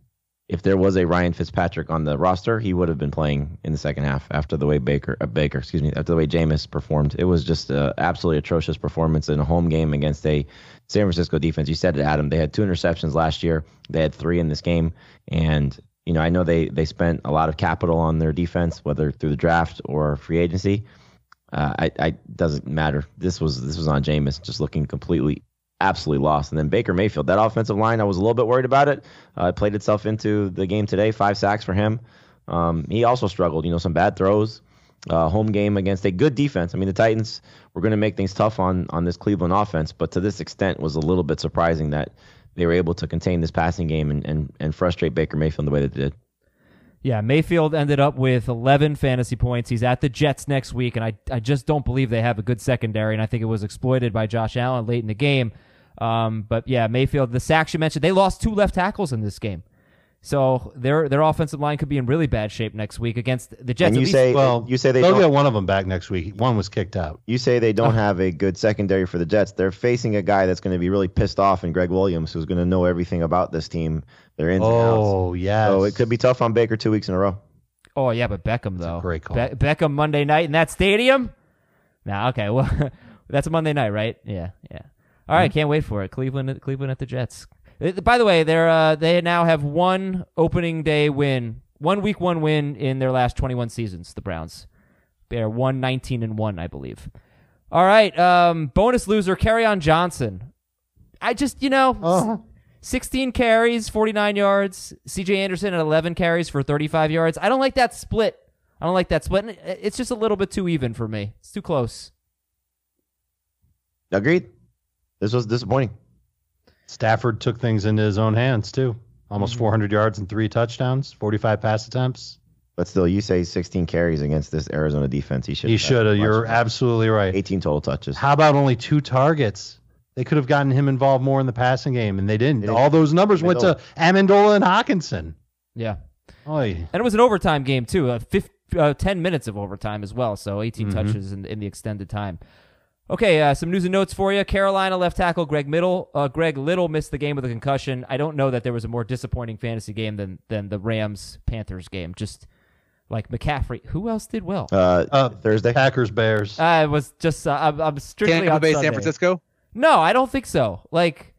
if there was a Ryan Fitzpatrick on the roster, he would have been playing in the second half after the way Baker, uh, Baker, excuse me, after the way Jameis performed. It was just an absolutely atrocious performance in a home game against a San Francisco defense. You said it, Adam. They had two interceptions last year. They had three in this game, and you know I know they they spent a lot of capital on their defense, whether through the draft or free agency. Uh, I, I doesn't matter. This was this was on Jameis, just looking completely, absolutely lost. And then Baker Mayfield, that offensive line, I was a little bit worried about it. Uh, it played itself into the game today. Five sacks for him. Um, he also struggled. You know, some bad throws. Uh, home game against a good defense. I mean, the Titans were going to make things tough on on this Cleveland offense, but to this extent was a little bit surprising that they were able to contain this passing game and and, and frustrate Baker Mayfield the way that they did. Yeah, Mayfield ended up with 11 fantasy points. He's at the Jets next week, and I, I just don't believe they have a good secondary, and I think it was exploited by Josh Allen late in the game. Um, but yeah, Mayfield, the sacks you mentioned, they lost two left tackles in this game. So their their offensive line could be in really bad shape next week against the Jets. And you least- say Well, you say they they'll don't, get one of them back next week. One was kicked out. you say they don't have a good secondary for the Jets. They're facing a guy that's going to be really pissed off and Gregg Williams, who's going to know everything about this team, their ins and outs. Oh yes. So it could be tough on Baker two weeks in a row. Oh yeah, but Beckham though. great call. Be- Beckham Monday night in that stadium. Nah, okay. Well, that's a Monday night, right? Yeah, yeah. All right, can't wait for it. Cleveland, Cleveland at the Jets. Uh, By the way, they're uh, they now have one opening day win, one week one win in their last twenty one seasons. The Browns. They're one nineteen and one, I believe. All right, um, bonus loser, Kerryon Johnson. I just you know. Oh. 16 carries, 49 yards. CJ Anderson at 11 carries for 35 yards. I don't like that split. I don't like that split. And it- It's just a little bit too even for me. It's too close. Agreed. This was disappointing. Stafford took things into his own hands too. Almost Mm-hmm. 400 yards and three touchdowns, 45 pass attempts. But still, you say 16 carries against this Arizona defense. He should. He should have. You're absolutely right. 18 total touches. How about only two targets? They could have gotten him involved more in the passing game, and they didn't. They didn't. All those numbers went to Amendola and Hockenson. Yeah. Oy. And it was an overtime game, too. Uh, fif- uh, 10 minutes of overtime as well. So 18 Mhm. touches in, in the extended time. Okay, uh, some news and notes for you. Carolina left tackle Greg Middle, uh, Greg Little missed the game with a concussion. I don't know that there was a more disappointing fantasy game than than the Rams Panthers game. Just like McCaffrey. Who else did well? Uh, Uh, Thursday. Packers Bears. I was just uh, I'm, I'm strictly Tampa on Bay, Sunday. San Francisco. No, I don't think so. Like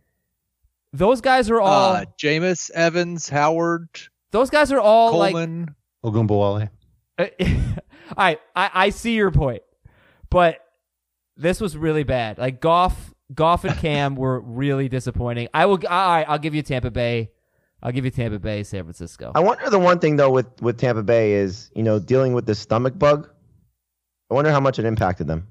those guys are all Uh, Jameis, Evans, Howard, those guys are all like Coleman. Ogunbowale. all right, I, I see your point, but this was really bad. Like Goff, Goff and Cam were really disappointing. I will. All right, I'll give you Tampa Bay. I'll give you Tampa Bay, San Francisco. I wonder the one thing though with with Tampa Bay is you know dealing with the stomach bug. I wonder how much it impacted them.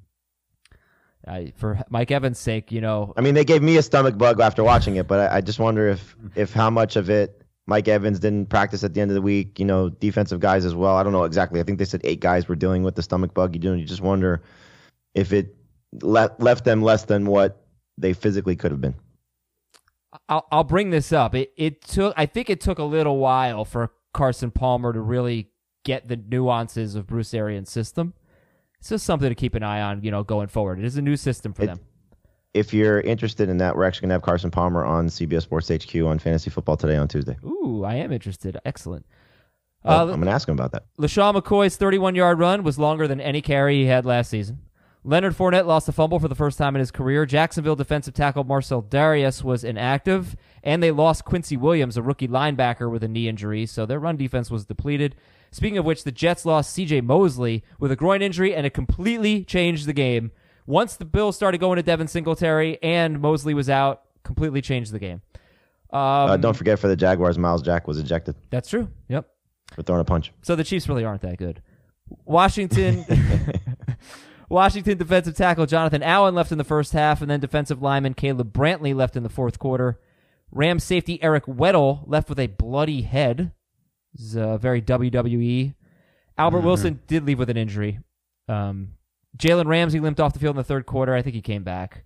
I, for Mike Evans' sake, you know, I mean, they gave me a stomach bug after watching it, but I, I just wonder if if how much of it Mike Evans didn't practice at the end of the week. You know, defensive guys as well. I don't know exactly. I think they said eight guys were dealing with the stomach bug. You know, you just wonder if it le- left them less than what they physically could have been. I'll I'll bring this up. It it took I think it took a little while for Carson Palmer to really get the nuances of Bruce Arians' system. It's just something to keep an eye on, you know, going forward. It is a new system for It- them. if you're interested in that, we're actually gonna have Carson Palmer on CBS Sports HQ on Fantasy Football today on Tuesday. Ooh, I am interested. Excellent. Well, Uh, I'm gonna ask him about that. LeSean McCoy's 31 yard run was longer than any carry he had last season. Leonard Fournette lost a fumble for the first time in his career. Jacksonville defensive tackle Marcell Dareus was inactive, and they lost Quincy Williams, a rookie linebacker, with a knee injury, so their run defense was depleted. Speaking of which, the Jets lost CJ Mosley with a groin injury, and it completely changed the game. Once the Bills started going to Devin Singletary and Mosley was out, completely changed the game. Um, uh, don't forget for the Jaguars, Myles Jack was ejected That's true. Yep. for throwing a punch. So the Chiefs really aren't that good. Washington Washington defensive tackle Jonathan Allen left in the first half, and then defensive lineman Caleb Brantley left in the fourth quarter. Rams safety Eric Weddle left with a bloody head. This is uh, very WWE. Albert Wilson did leave with an injury. Um, Jalen Ramsey limped off the field in the third quarter. I think he came back.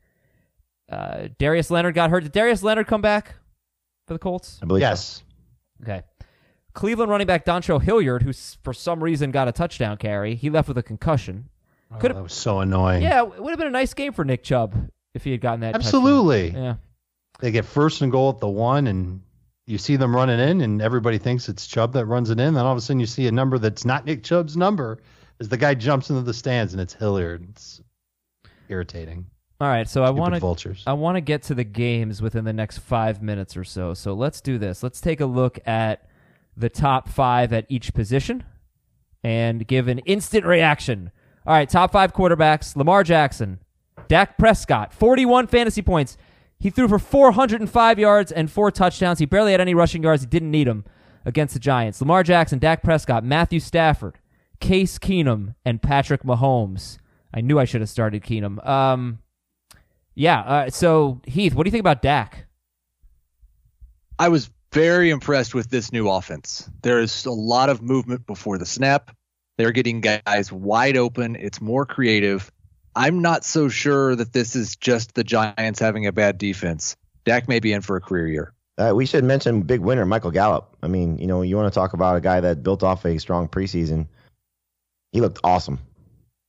Uh, Darius Leonard got hurt. Did Darius Leonard come back for the Colts? I believe. so. Yes. Okay. Cleveland running back Dontrell Hilliard, who for some reason got a touchdown carry, he left with a concussion. Oh, Could've- that was so annoying. Yeah, it would have been a nice game for Nick Chubb if he had gotten that. touchdown. Absolutely. Yeah. They get first and goal at the one, and you see them running in, and everybody thinks it's Chubb that runs it in. Then all of a sudden, you see a number that's not Nick Chubb's number as the guy jumps into the stands, and it's Hilliard. It's irritating. All right, so I want to vultures. I want to get to the games within the next five minutes or so. So let's do this. Let's take a look at the top five at each position and give an instant reaction. All right, top five quarterbacks: Lamar Jackson, Dak Prescott, forty-one fantasy points. He threw for 405 yards and four touchdowns. He barely had any rushing yards. He didn't need them against the Giants. Lamar Jackson, Dak Prescott, Matthew Stafford, Case Keenum, and Patrick Mahomes. I knew I should have started Keenum. Um, yeah. Uh, so Heath, what do you think about Dak? I was very impressed with this new offense. There is a lot of movement before the snap. They're getting guys wide open. It's more creative. I'm not so sure that this is just the Giants having a bad defense. Dak may be in for a career year. Uh, we should mention big winner Michael Gallup. I mean, you know, you want to talk about a guy that built off a strong preseason. He looked awesome.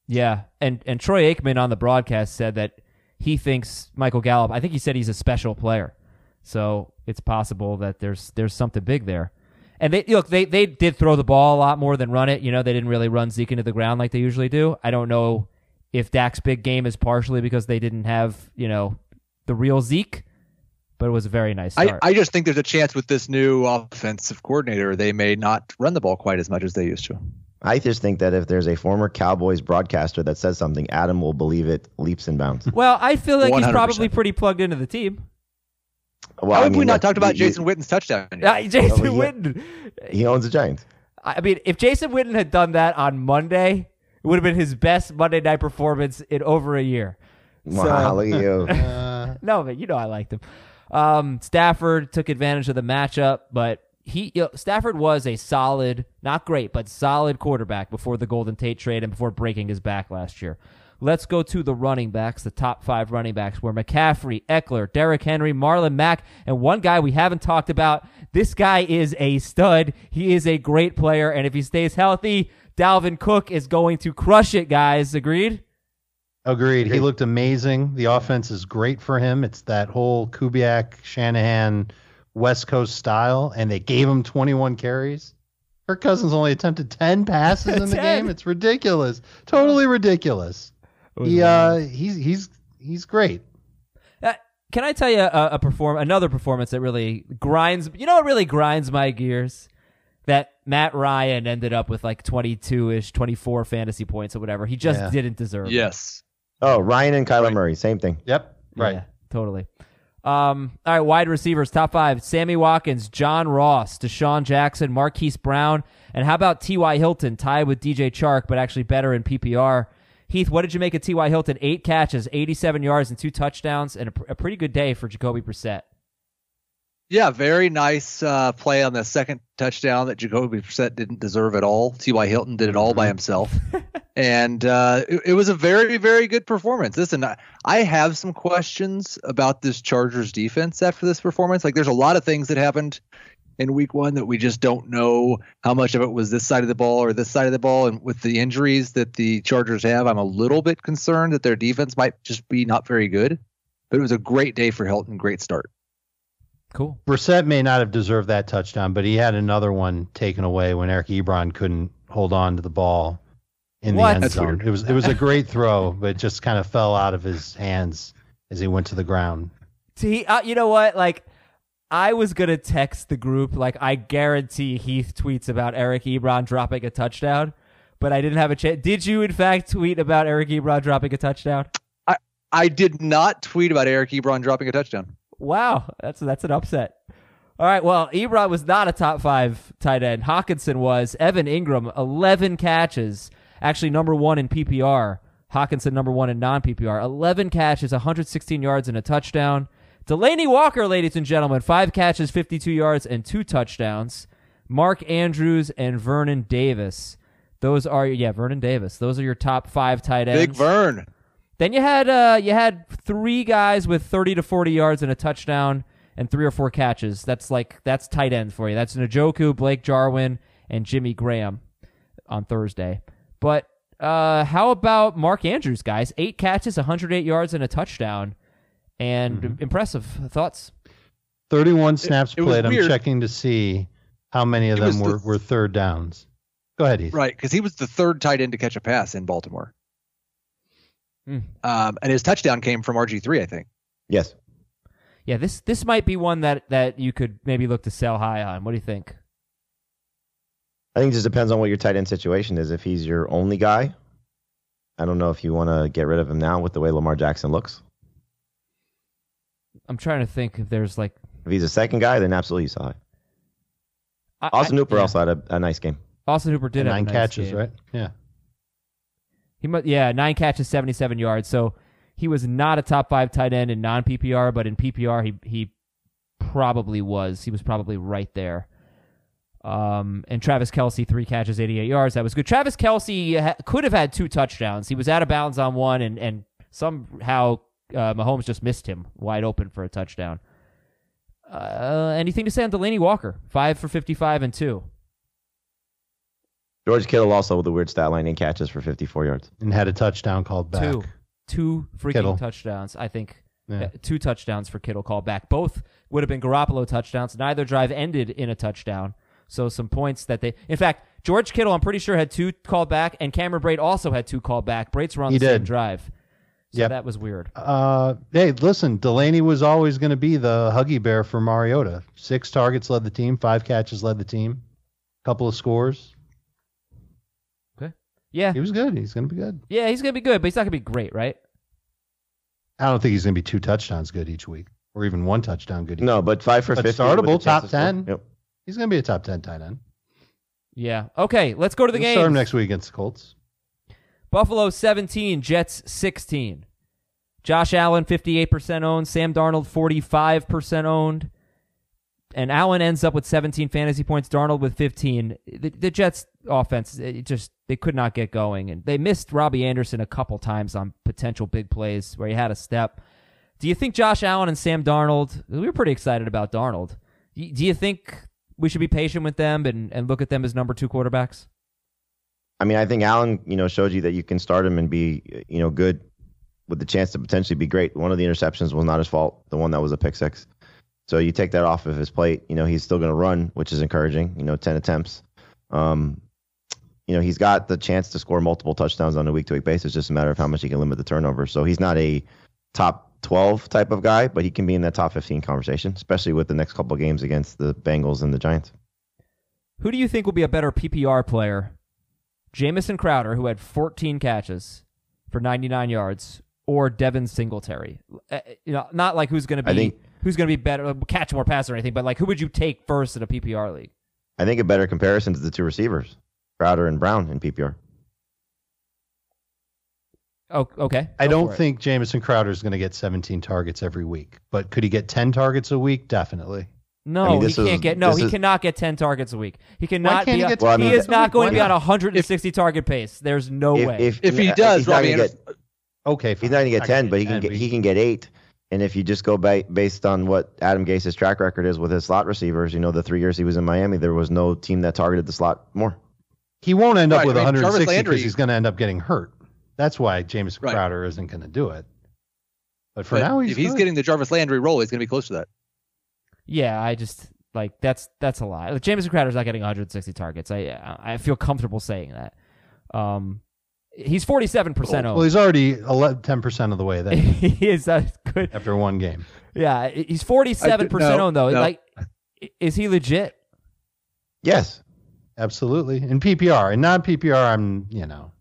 Yeah, and and Troy Aikman on the broadcast said that he thinks Michael Gallup. I think he said he's a special player, so it's possible that there's there's something big there. And they look, they they did throw the ball a lot more than run it. You know, they didn't really run Zeke into the ground like they usually do. I don't know if Dak's big game is partially because they didn't have you know the real Zeke, but it was a very nice I, start. I just think there's a chance with this new offensive coordinator, they may not run the ball quite as much as they used to. I just think that if there's a former Cowboys broadcaster that says something, Adam will believe it leaps and bounds. well, I feel like he's 100%. probably pretty plugged into the team. Well, How I have we not talked about you- Jason Witten's touchdown? yet? Uh, Jason Oh, yeah. Witten. He owns the Giants. I mean, if Jason Witten had done that on Monday, it would have been his best Monday night performance in over a year. Wow, look at you. Uh, No, but you know I liked him. Um, Stafford took advantage of the matchup, but he you know, Stafford was a solid, not great, but solid quarterback before the Golden Tate trade and before breaking his back last year. Let's go to the running backs, the top five running backs, where McCaffrey, Ekeler, Derrick Henry, Marlon Mack, and one guy we haven't talked about. This guy is a stud. He is a great player, and if he stays healthy, Dalvin Cook is going to crush it, guys. Agreed? Agreed. He looked amazing. The offense is great for him. It's that whole Kubiak, Shanahan, West Coast style, and they gave him 21 carries. Kirk Cousins only attempted 10 passes in the 10. game. It's ridiculous. Totally ridiculous. He uh he's he's he's great. Uh, can I tell you a, a perform another performance that really grinds? You know what really grinds my gears? That Matt Ryan ended up with like 22 ish, 24 fantasy points or whatever. He just Yeah. didn't deserve. it. Yes. Oh, Ryan and Kyler Murray, same thing. Yep. Right. Yeah, totally. Um, all right, wide receivers, top five: Sammy Watkins, John Ross, DeSean Jackson, Marquise Brown, and how about T.Y. Hilton, tied with DJ Chark, but actually better in PPR. Heath, what did you make of T.Y. Hilton? Eight catches, 87 yards, and two touchdowns, and a, pr- a pretty good day for Jacoby Brissett. Yeah, very nice uh, play on the second touchdown that Jacoby Brissett didn't deserve at all. T.Y. Hilton did it all by himself, and uh, it, it was a very, very good performance. Listen, I, I have some questions about this Chargers defense after this performance. Like, there's a lot of things that happened in Week One that we just don't know how much of it was this side of the ball or this side of the ball. And with the injuries that the Chargers have, I'm a little bit concerned that their defense might just be not very good But it was a great day for Hilton. Great start. Cool. Brissett may not have deserved that touchdown, but he had another one taken away when Eric Ebron couldn't hold on to the ball in What? the end That's zone. weird. It was it was a great throw, but it just kind of fell out of his hands as he went to the ground. See, uh, you know what? Like, I was gonna text the group. Like, I guarantee Heath tweets about Eric Ebron dropping a touchdown, but I didn't have a chance. Did you, in fact, tweet about Eric Ebron dropping a touchdown? I did not tweet about Eric Ebron dropping a touchdown. Wow, that's that's an upset. All right, well, Ebron was not a top five tight end. Hockenson was. Evan Engram, eleven catches, actually number one in PPR. Hockenson number one in non PPR. Eleven catches, 116 yards and a touchdown. Delanie Walker, ladies and gentlemen, five catches, 52 yards and two touchdowns. Mark Andrews and Vernon Davis. Those are yeah, Vernon Davis. Those are your top five tight ends. Big Vern. Then you had uh, you had three guys with 30 to 40 yards and a touchdown and three or four catches. That's like that's tight end for you. That's Njoku, Blake Jarwin, and Jimmy Graham on Thursday. But uh, how about Mark Andrews, guys? Eight catches, 108 yards, and a touchdown, and impressive thoughts. 31 snaps it was played. I'm checking to see how many of It them was the- were, were third downs. Go ahead, Heath. Right, because he was the third tight end to catch a pass in Baltimore. Hmm. Um, and his touchdown came from RG3, I think. Yes. Yeah, this this might be one that that you could maybe look to sell high on. What do you think? I think it just depends on what your tight end situation is. If he's your only guy, I don't know if you want to get rid of him now with the way Lamar Jackson looks. I'm trying to think if there's like If he's a second guy, then absolutely you saw it. I- Austin I- Hooper yeah. also had a, a nice game. Austin Hooper did And have a nine nice catches, game. right? Yeah. He mu- yeah, nine catches, seventy-seven yards. So he was not a top five tight end in non PPR, but in PPR he he probably was. He was probably right there. Um, and Travis Kelce, three catches, eighty-eight yards. That was good. Travis Kelce ha- could have had two touchdowns. He was out of bounds on one, and and somehow uh, Mahomes just missed him wide open for a touchdown. Uh, anything to say on Delanie Walker? Five for fifty-five and two. George Kittle also with a weird stat line and catches for 54 yards. And had a touchdown called back. Two. Two freaking Kittle. touchdowns, I think. Yeah. Uh, two touchdowns for Kittle called back. Both would have been Garoppolo touchdowns. Neither drive ended in a touchdown. So some points that they. In fact, George Kittle, I'm pretty sure had two called back, and Cameron Brate also had two called back. Brate's were on He the same did. drive. So Yep. that was weird. Uh, hey, listen, Delanie was always going to be the huggy bear for Mariota. Six targets led the team, five catches led the team, couple of scores. Okay. Yeah, He was good. He's going to be good. yeah, he's gonna be good, but he's not gonna be great, right? I don't think he's going to be two touchdowns good each week, or even one touchdown good. Each No, but five for But 50. startable, top 10. Yep. He's going to be a top ten tight end. Yeah. Okay, let's go to the We'll game. Start him next week against the Colts. Buffalo 17, Jets 16. Josh Allen 58% owned, Sam Darnold 45% owned. And Allen ends up with 17 fantasy points, Darnold with 15. The, the Jets offense it just they could not get going and they missed Robbie Anderson a couple times on potential big plays where he had a step. Do you think Josh Allen and Sam Darnold, we were pretty excited about Darnold. Do you think we should be patient with them and, and look at them as number 2 quarterbacks? I mean, I think Allen, you know, showed you that you can start him and be, you know, good with the chance to potentially be great. One of the interceptions was not his fault. The one that was a pick six. So you take that off of his plate. You know, he's still going to run, which is encouraging. You know, ten attempts. Um, you know, he's got the chance to score multiple touchdowns on a week to week basis. Just a matter of how much he can limit the turnovers. So he's not a top 12 type of guy, but he can be in that top 15 conversation, especially with the next couple of games against the Bengals and the Giants. Who do you think will be a better PPR player? Jamison Crowder, who had 14 catches for 99 yards, or Devin Singletary? Uh, you know, not like who's going to be think- who's going to be better, uh, catch more passes or anything, but like who would you take first in a PPR league? I think a better comparison to the two receivers, Crowder and Brown in PPR. Oh, okay. I Go don't think Jamison Crowder is going to get 17 targets every week, but could he get 10 targets a week? Definitely. No, I mean, he this can't is- get. No, he is- cannot get 10 targets a week. He cannot can't be. he on- Well, I mean- he is not going to be on a 160 target pace. There's no If, way. if, If he does, he's not Robbie gonna get, Okay, he's not going to get 10, but he can get he can get eight. And if you just go ba- based on what Adam Gase's track record is with his slot receivers, you know, the three years he was in Miami, there was no team that targeted the slot more. He won't end up Right, with I mean, 160 Landry- because he's going to end up getting hurt. That's why James Right. Crowder isn't going to do it. But for But now, he's if he's getting the Jarvis Landry role, he's going to be close to that. Yeah, I just like that's that's a lie. Like, Jamison Crowder's not getting 160 targets. I I feel comfortable saying that. Um, he's 47 percent well, he's already 10 percent of the way there he is uh, good. after one game. Yeah, he's 47 percent no, owned though. no. Like, is he legit? Yes. Absolutely. In PPR and non PPR, I'm you know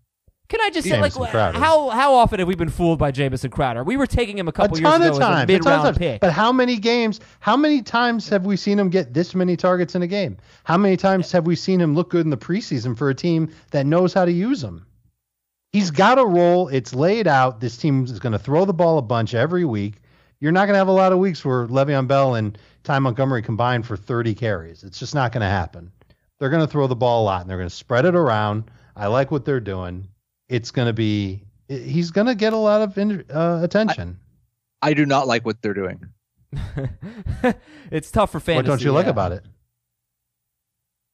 Can I just say, like, Crowder. how how often have we been fooled by Jamison Crowder? We were taking him a a couple years ton ago of times, as a a mid ton of round pick. But how many games? How many times have we seen him get this many targets in a game? How many times have we seen him look good in the preseason for a team that knows how to use him? He's got a role. It's laid out. This team is going to throw the ball a bunch every week. You're not going to have a lot of weeks where Le'Veon Bell and Ty Montgomery combine for 30 carries. It's just not going to happen. They're going to throw the ball a lot and they're going to spread it around. I like what they're doing. It's going to be. He's going to get a lot of in, uh, attention. I do not like what they're doing. it's tough for fantasy. what don't you like about it?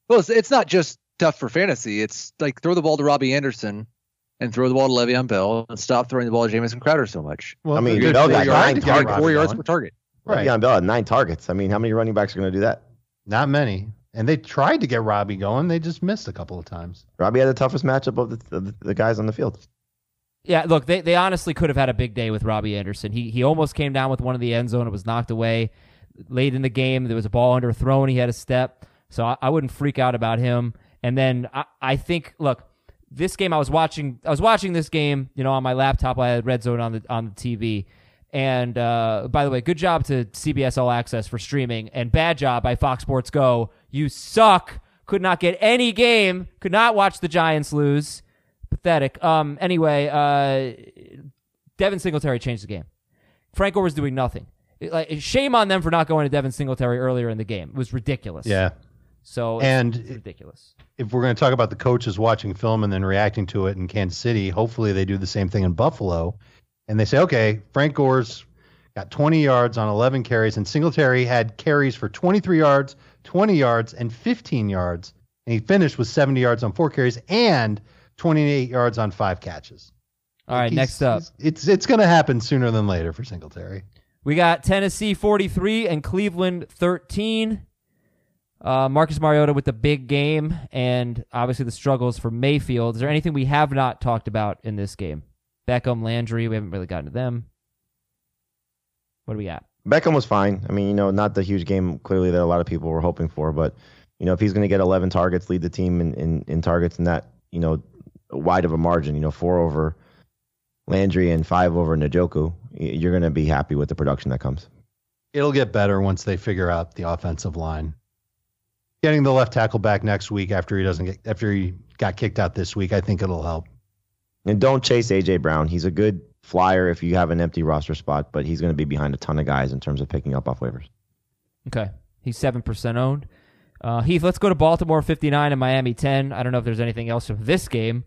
Well, it's, it's not just tough for fantasy. It's like throw the ball to Robbie Anderson and throw the ball to Le'Veon Bell and stop throwing the ball to Jamison Crowder so much. Well, I mean, they're Bell good- got they're nine trying targets. Four yards per target. Right. Le'Veon Bell had nine targets. I mean, how many running backs are going to do that? Not many. And they tried to get Robbie going. They just missed a couple of times. Robbie had the toughest matchup of the, of the, the guys on the field. Yeah, look, they, they honestly could have had a big day with Robbie Anderson. He he almost came down with one of the end zone. It was knocked away late in the game. There was a ball under underthrown. He had a step, so I, I wouldn't freak out about him. And then I, I think, look, this game I was watching. I was watching this game, you know, on my laptop. I had Red Zone on the on the TV. And uh, by the way, good job to CBS All Access for streaming, and bad job by Fox Sports Go. You suck. Could not get any game. Could not watch the Giants lose. Pathetic. Um. Anyway, uh, Devin Singletary changed the game. Frank Gore was doing nothing. It- like, shame on them for not going to Devin Singletary earlier in the game. It was ridiculous. Yeah. So And it's ridiculous. If we're going to talk about the coaches watching film and then reacting to it in Kansas City, hopefully they do the same thing in Buffalo. And they say, okay, Frank Gore's got 20 yards on 11 carries, and Singletary had carries for 23 yards, 20 yards, and 15 yards. And he finished with 70 yards on four carries and 28 yards on five catches. All right, He's- next up. It's it's going to happen sooner than later for Singletary. We got Tennessee 43 and Cleveland 13. Uh, Marcus Mariota with the big game, and obviously the struggles for Mayfield. Is there anything we have not talked about in this game? Beckham, Landry, we haven't really gotten to them. What do we got? Beckham was fine. I mean, you know, not the huge game clearly that a lot of people were hoping for, but you know, if he's going to get 11 targets, lead the team in, in, in targets in that, you know, wide of a margin, you know, four over Landry and five over Njoku, you're going to be happy with the production that comes. It'll get better once they figure out the offensive line. Getting the left tackle back next week after he doesn't get after he got kicked out this week, I think it'll help. And don't chase AJ Brown. He's a good flyer if you have an empty roster spot, but he's going to be behind a ton of guys in terms of picking up off waivers. Okay. He's 7% owned. Uh, Heath, let's go to Baltimore 59 and Miami 10. I don't know if there's anything else from this game.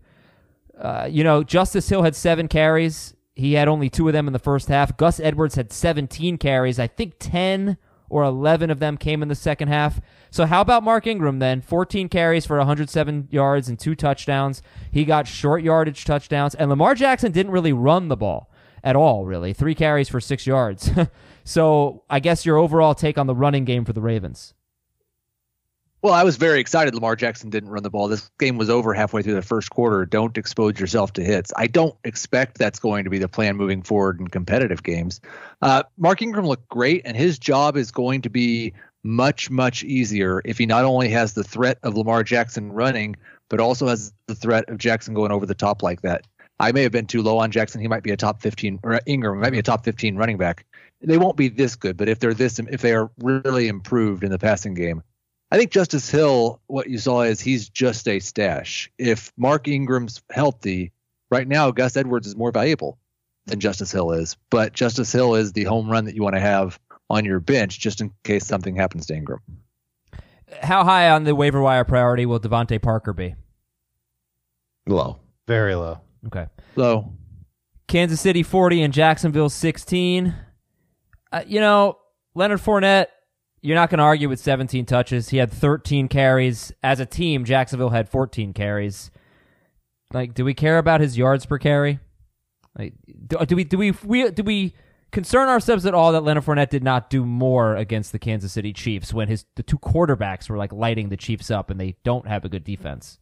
Uh, you know, Justice Hill had seven carries. He had only two of them in the first half. Gus Edwards had 17 carries. I think 10 or 11 of them came in the second half. So how about Mark Ingram then? 14 carries for 107 yards and two touchdowns. He got short yardage touchdowns. And Lamar Jackson didn't really run the ball at all, really. Three carries for six yards. so I guess your overall take on the running game for the Ravens. Well, I was very excited Lamar Jackson didn't run the ball. This game was over halfway through the first quarter. Don't expose yourself to hits. I don't expect that's going to be the plan moving forward in competitive games. Uh, Mark Ingram looked great, and his job is going to be much, much easier if he not only has the threat of Lamar Jackson running, but also has the threat of Jackson going over the top like that. I may have been too low on Jackson. He might be a top 15, or Ingram might be a top 15 running back. They won't be this good, but if they're this, if they are really improved in the passing game, I think Justice Hill, what you saw is he's just a stash. If Mark Ingram's healthy, right now Gus Edwards is more valuable than Justice Hill is. But Justice Hill is the home run that you want to have on your bench just in case something happens to Ingram. How high on the waiver wire priority will DeVante Parker be? Low. Very low. Okay. Low. Kansas City 40 and Jacksonville 16. Uh, you know, Leonard Fournette, you're not going to argue with 17 touches. He had 13 carries. As a team, Jacksonville had 14 carries. Like, do we care about his yards per carry? Like, do, do we do we, we do we concern ourselves at all that Leonard Fournette did not do more against the Kansas City Chiefs when his the two quarterbacks were like lighting the Chiefs up and they don't have a good defense?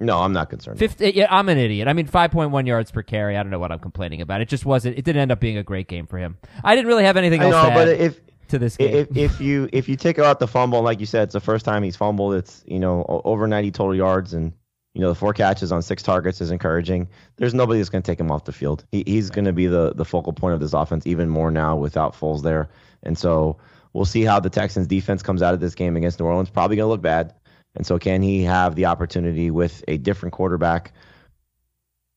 No, I'm not concerned. 50, yeah, I'm an idiot. I mean, 5.1 yards per carry. I don't know what I'm complaining about. It just wasn't. It didn't end up being a great game for him. I didn't really have anything else. to but if to this game, if if you if you take out the fumble, like you said, it's the first time he's fumbled. It's you know over 90 total yards, and you know the four catches on six targets is encouraging. There's nobody that's going to take him off the field. He, he's going to be the the focal point of this offense even more now without Foles there, and so we'll see how the Texans defense comes out of this game against New Orleans. Probably going to look bad, and so can he have the opportunity with a different quarterback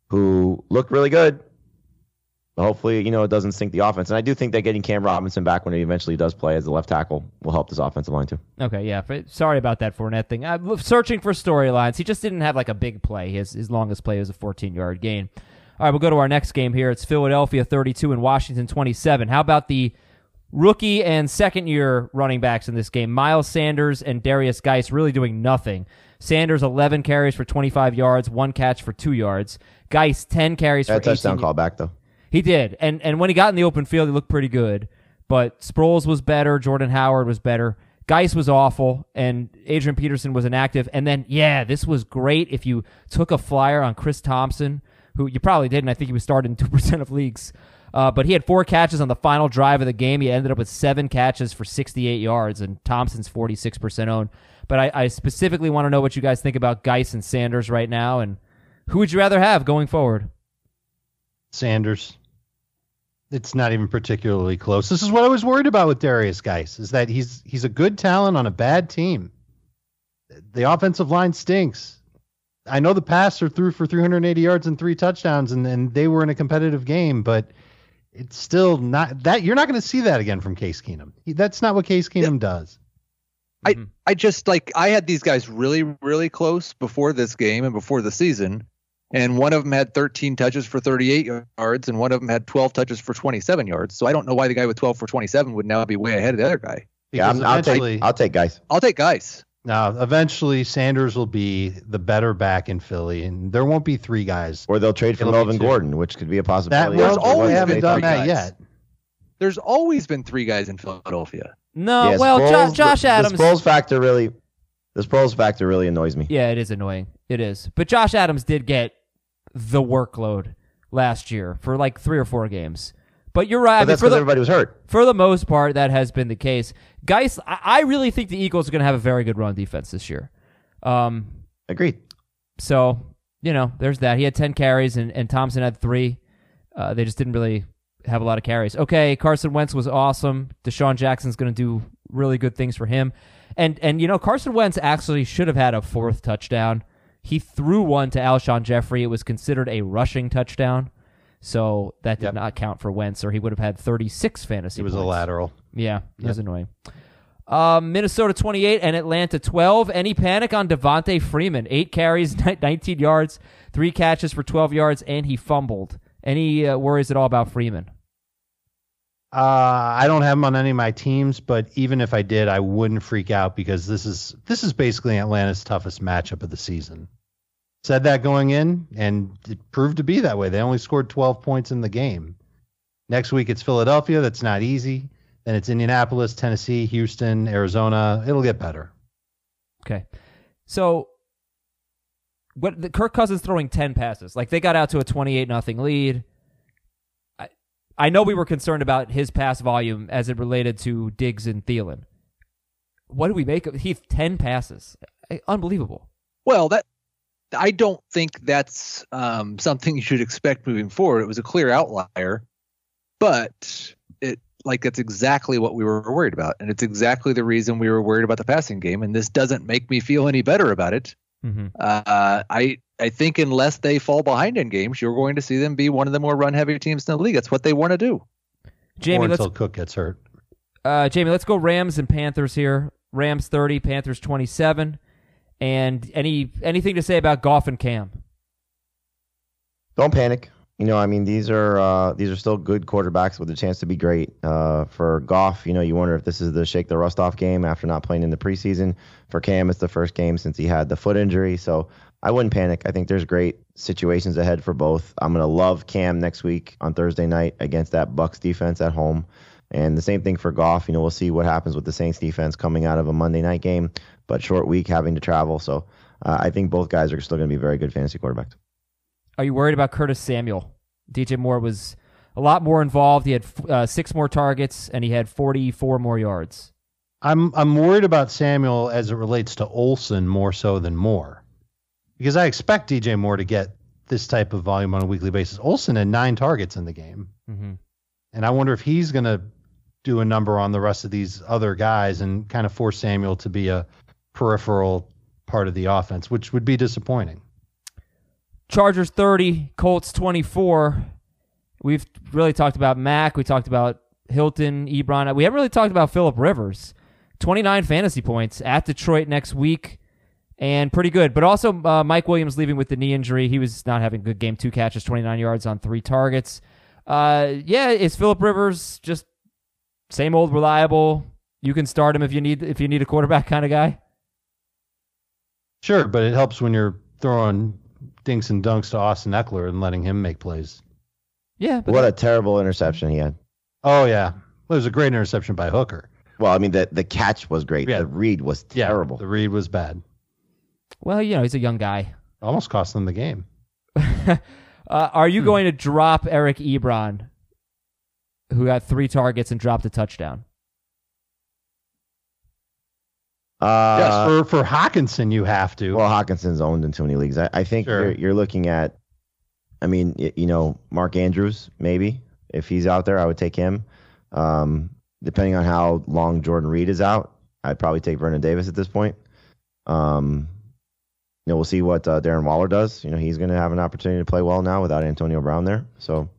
who looked really good? Hopefully, you know, it doesn't sink the offense. And I do think that getting Cam Robinson back when he eventually does play as the left tackle will help this offensive line too. Okay, yeah. Sorry about that Fournette thing. I'm searching for storylines. He just didn't have like a big play. His his longest play was a 14 yard gain. All right, we'll go to our next game here. It's Philadelphia 32 and Washington 27. How about the rookie and second year running backs in this game? Miles Sanders and Derrius Guice really doing nothing. Sanders 11 carries for 25 yards, one catch for two yards. Guice 10 carries That for 18 touchdown call back though. he did, and and when he got in the open field, he looked pretty good. But Sproles was better. Jordan Howard was better. Guice was awful, and Adrian Peterson was inactive. And then, yeah, this was great. If you took a flyer on Chris Thompson, who you probably didn't, I think he was started in two percent of leagues. Uh, but he had four catches on the final drive of the game. He ended up with seven catches for 68 yards, and Thompson's 46% owned. But I, I specifically want to know what you guys think about Guice and Sanders right now, and who would you rather have going forward? Sanders. It's not even particularly close. This is what I was worried about with Derrius Guice, is that he's he's a good talent on a bad team. The offensive line stinks. I know the passer threw for 380 yards and three touchdowns, and, and they were in a competitive game, but it's still not that you're not going to see that again from Case Keenum. He, that's not what Case Keenum does. I mm-hmm. I just like I had these guys really really close before this game and before the season, and one of them had 13 touches for 38 yards, and one of them had 12 touches for 27 yards. So I don't know why the guy with 12 for 27 would now be way ahead of the other guy. Yeah, I'm, I'll take I'll take guys. I'll take guys. Now, eventually, Sanders will be the better back in Philly, and there won't be three guys. Or they'll trade for It'll Melvin. Gordon, which could be a possibility. well, There's always they haven't been done three that guys. yet. There's always been three guys in Philadelphia. No, Yes, well, Jo- Sproles- Josh the, Adams. The Sproles factor really, the Sproles factor really annoys me. Yeah, it is annoying. It is. But Josh Adams did get the workload last year for like three or four games. But you're right. I But mean, that's because everybody was hurt. for the most part, that has been the case. Guys, I, I really think the Eagles are going to have a very good run defense this year. Um, Agreed. so, you know, there's that. He had 10 carries and, and Thompson had three. Uh, they just didn't really have a lot of carries. Okay, Carson Wentz was awesome. DeSean Jackson's going to do really good things for him. And, and you know, Carson Wentz actually should have had a fourth touchdown. He threw one to Alshon Jeffery. It was considered a rushing touchdown. So that did Yep. not count for Wentz, or he would have had 36 fantasy It was a lateral. Yeah, it was annoying. Um, Minnesota 28 and Atlanta 12. Any panic on Devonta Freeman? Eight carries, 19 yards, three catches for 12 yards, and he fumbled. Any uh, worries at all about Freeman? Uh, I don't have him on any of my teams, but even if I did, I wouldn't freak out because this is this is basically Atlanta's toughest matchup of the season. Said that going in, and it proved to be that way. They only scored 12 points in the game. Next week it's Philadelphia. That's not easy. Then it's Indianapolis, Tennessee, Houston, Arizona. It'll get better. Okay. So what the Kirk Cousins throwing 10 passes. Like they got out to a 28 nothing lead. I I know we were concerned about his pass volume as it related to Diggs and Thielen. What do we make of he 10 passes? Unbelievable. Well, that I don't think that's um, something you should expect moving forward. It was a clear outlier, but it like that's exactly what we were worried about, and it's exactly the reason we were worried about the passing game. And this doesn't make me feel any better about it. Mm-hmm. Uh, I I think unless they fall behind in games, you're going to see them be one of the more run heavy teams in the league. That's what they want to do. Jamie, or let's until Cook gets hurt. Uh, Jamie, let's go Rams and Panthers here. Rams 30, Panthers 27. And any anything to say about Goff and Cam? Don't panic. You know, I mean, these are uh, these are still good quarterbacks with a chance to be great. Uh, for Goff, you know, you wonder if this is the shake the rust off game after not playing in the preseason. For Cam, it's the first game since he had the foot injury. So I wouldn't panic. I think there's great situations ahead for both. I'm gonna love Cam next week on Thursday night against that Bucks defense at home, and the same thing for Goff. You know, we'll see what happens with the Saints defense coming out of a Monday night game, but short week having to travel. So uh, I think both guys are still gonna be very good fantasy quarterbacks. Are you worried about Curtis Samuel? DJ Moore was a lot more involved. He had uh, six more targets and he had 44 more yards. I'm I'm worried about Samuel as it relates to Olsen more so than Moore, because I expect DJ Moore to get this type of volume on a weekly basis. Olsen had nine targets in the game, mm-hmm. and I wonder if he's going to do a number on the rest of these other guys and kind of force Samuel to be a peripheral part of the offense, which would be disappointing. Chargers 30, Colts 24. We've really talked about Mack. We talked about Hilton, Ebron. We haven't really talked about Philip Rivers. 29 fantasy points at Detroit next week, and pretty good. But also, uh, Mike Williams leaving with the knee injury. He was not having a good game. Two catches, 29 yards on three targets. Uh, yeah, is Philip Rivers just same old reliable? You can start him if you need if you need a quarterback kind of guy. Sure, but it helps when you're throwing dinks and dunks to Austin Ekeler and letting him make plays. Yeah. what a terrible interception he had. Oh yeah, well, it was a great interception by Hooker. Well, I mean the the catch was great. Yeah. The read was Yeah, terrible. the read was bad. Well, you know, he's a young guy. Almost cost them the game. uh, are you going to drop Eric Ebron, who got three targets and dropped a touchdown? Uh, yes, for for Hockenson, you have to. Well, Hockenson's owned in too many leagues. I, I think Sure. you're, you're looking at, I mean, you know, Mark Andrews, maybe. If he's out there, I would take him. Um, depending on how long Jordan Reed is out, I'd probably take Vernon Davis at this point. Um, you know, we'll see what uh, Darren Waller does. You know, he's going to have an opportunity to play well now without Antonio Brown there. So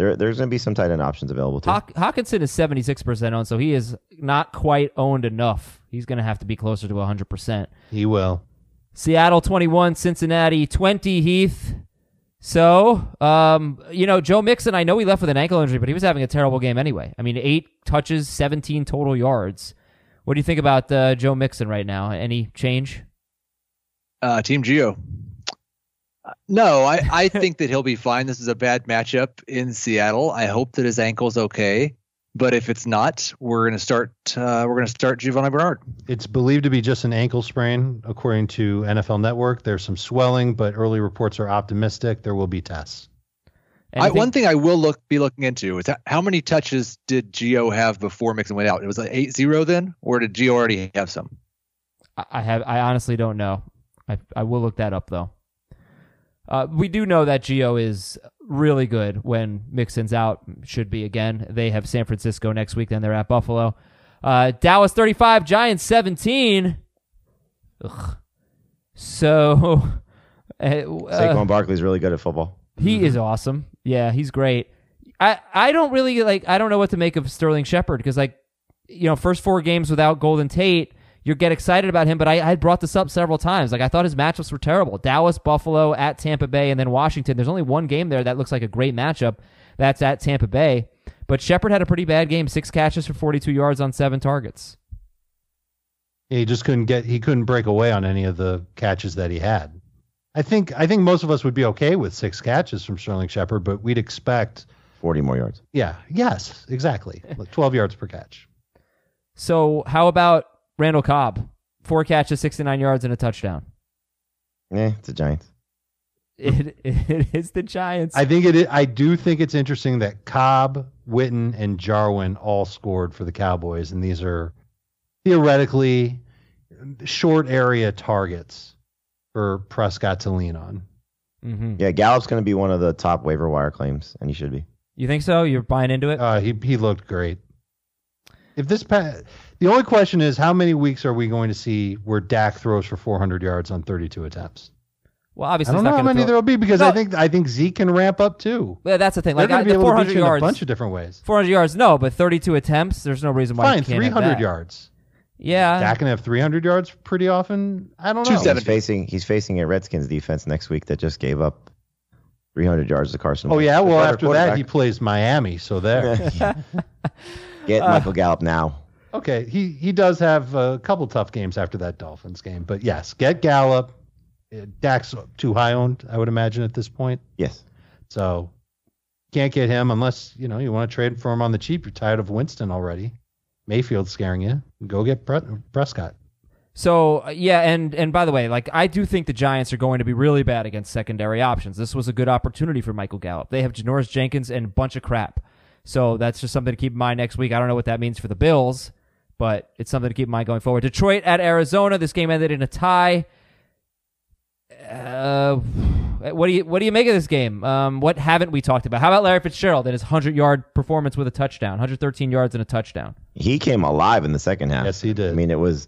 there, there's going to be some tight end options available too. Haw- Hockenson is 76% owned, so he is not quite owned enough. He's going to have to be closer to 100%. He will. Seattle 21, Cincinnati 20, Heath. So, um, you know, Joe Mixon, I know he left with an ankle injury, but he was having a terrible game anyway. I mean, eight touches, 17 total yards. What do you think about uh, Joe Mixon right now? Any change? Uh, Team Gio. No, I, I think that he'll be fine. This is a bad matchup in Seattle. I hope that his ankle's okay. But if it's not, we're gonna start. Uh, we're gonna start Giovani Bernard. It's believed to be just an ankle sprain, according to NFL Network. There's some swelling, but early reports are optimistic. There will be tests. I, one thing I will look be looking into is that how many touches did Gio have before Mixon went out? It was like 8-0 then, or did Gio already have some? I I have. I honestly don't know. I I will look that up though. Uh, we do know that Gio is really good when Mixon's out. Should be again. They have San Francisco next week. Then they're at Buffalo. Uh, Dallas thirty-five, Giants seventeen. Ugh. So, uh, Saquon Barkley's really good at football. he is awesome. Yeah, he's great. I I don't really like. I don't know what to make of Sterling Shepard because like, you know, first four games without Golden Tate, you get excited about him. But I, I had brought this up several times. Like I thought his matchups were terrible. Dallas, Buffalo, at Tampa Bay, and then Washington. There's only one game there that looks like a great matchup. That's at Tampa Bay. But Shepard had a pretty bad game. Six catches for 42 yards on seven targets. He just couldn't get. He couldn't break away on any of the catches that he had. I think. I think most of us would be okay with six catches from Sterling Shepard, but we'd expect. 40 more yards. Yeah. Yes. Exactly. Like 12 yards per catch. So how about Randall Cobb? Four catches, 69 yards, and a touchdown. Yeah, it's the Giants. It, it is the Giants. I think it. i- I do think it's interesting that Cobb, Witten, and Jarwin all scored for the Cowboys, and these are theoretically short area targets for Prescott to lean on. Mm-hmm. Yeah, Gallup's going to be one of the top waiver wire claims, and he should be. You think so? You're buying into it? Uh, he he looked great. If this pa- the only question is how many weeks are we going to see where Dak throws for 400 yards on 32 attempts? Well, obviously, I don't he's know how many there will be because No. I think I think Zeke can ramp up too. Yeah, that's the thing. They're Like going I, to be the able to 400 beat you in yards, a bunch of different ways. 400 yards, no, but 32 attempts. There's no reason why. Fine, you can't 300 that. yards. Yeah. Dak can have 300 yards pretty often. I don't know. He's facing he's facing a Redskins defense next week that just gave up 300 yards to Carson. Oh Wentz. yeah, well after that he plays Miami, so there. get Uh, Michael Gallup now. okay, he he does have a couple tough games after that Dolphins game, but yes, get Gallup uh, Dak's too high owned, I would imagine at this point. Yes. So can't get him unless you know you want to trade for him on the cheap. You're tired of Winston already. Mayfield's scaring you. Go get Pre- Prescott. So uh, yeah, and and by the way, like I do think the Giants are going to be really bad against secondary options. This was a good opportunity for Michael Gallup. They have Janoris Jenkins and a bunch of crap. So that's just something to keep in mind next week. I don't know what that means for the Bills, but it's something to keep in mind going forward. Detroit at Arizona. This game ended in a tie. Uh, what do you what do you make of this game? Um, what haven't we talked about? How about Larry Fitzgerald and his hundred yard performance with a touchdown, 113 yards and a touchdown? He came alive in the second half. Yes, he did. I mean, it was,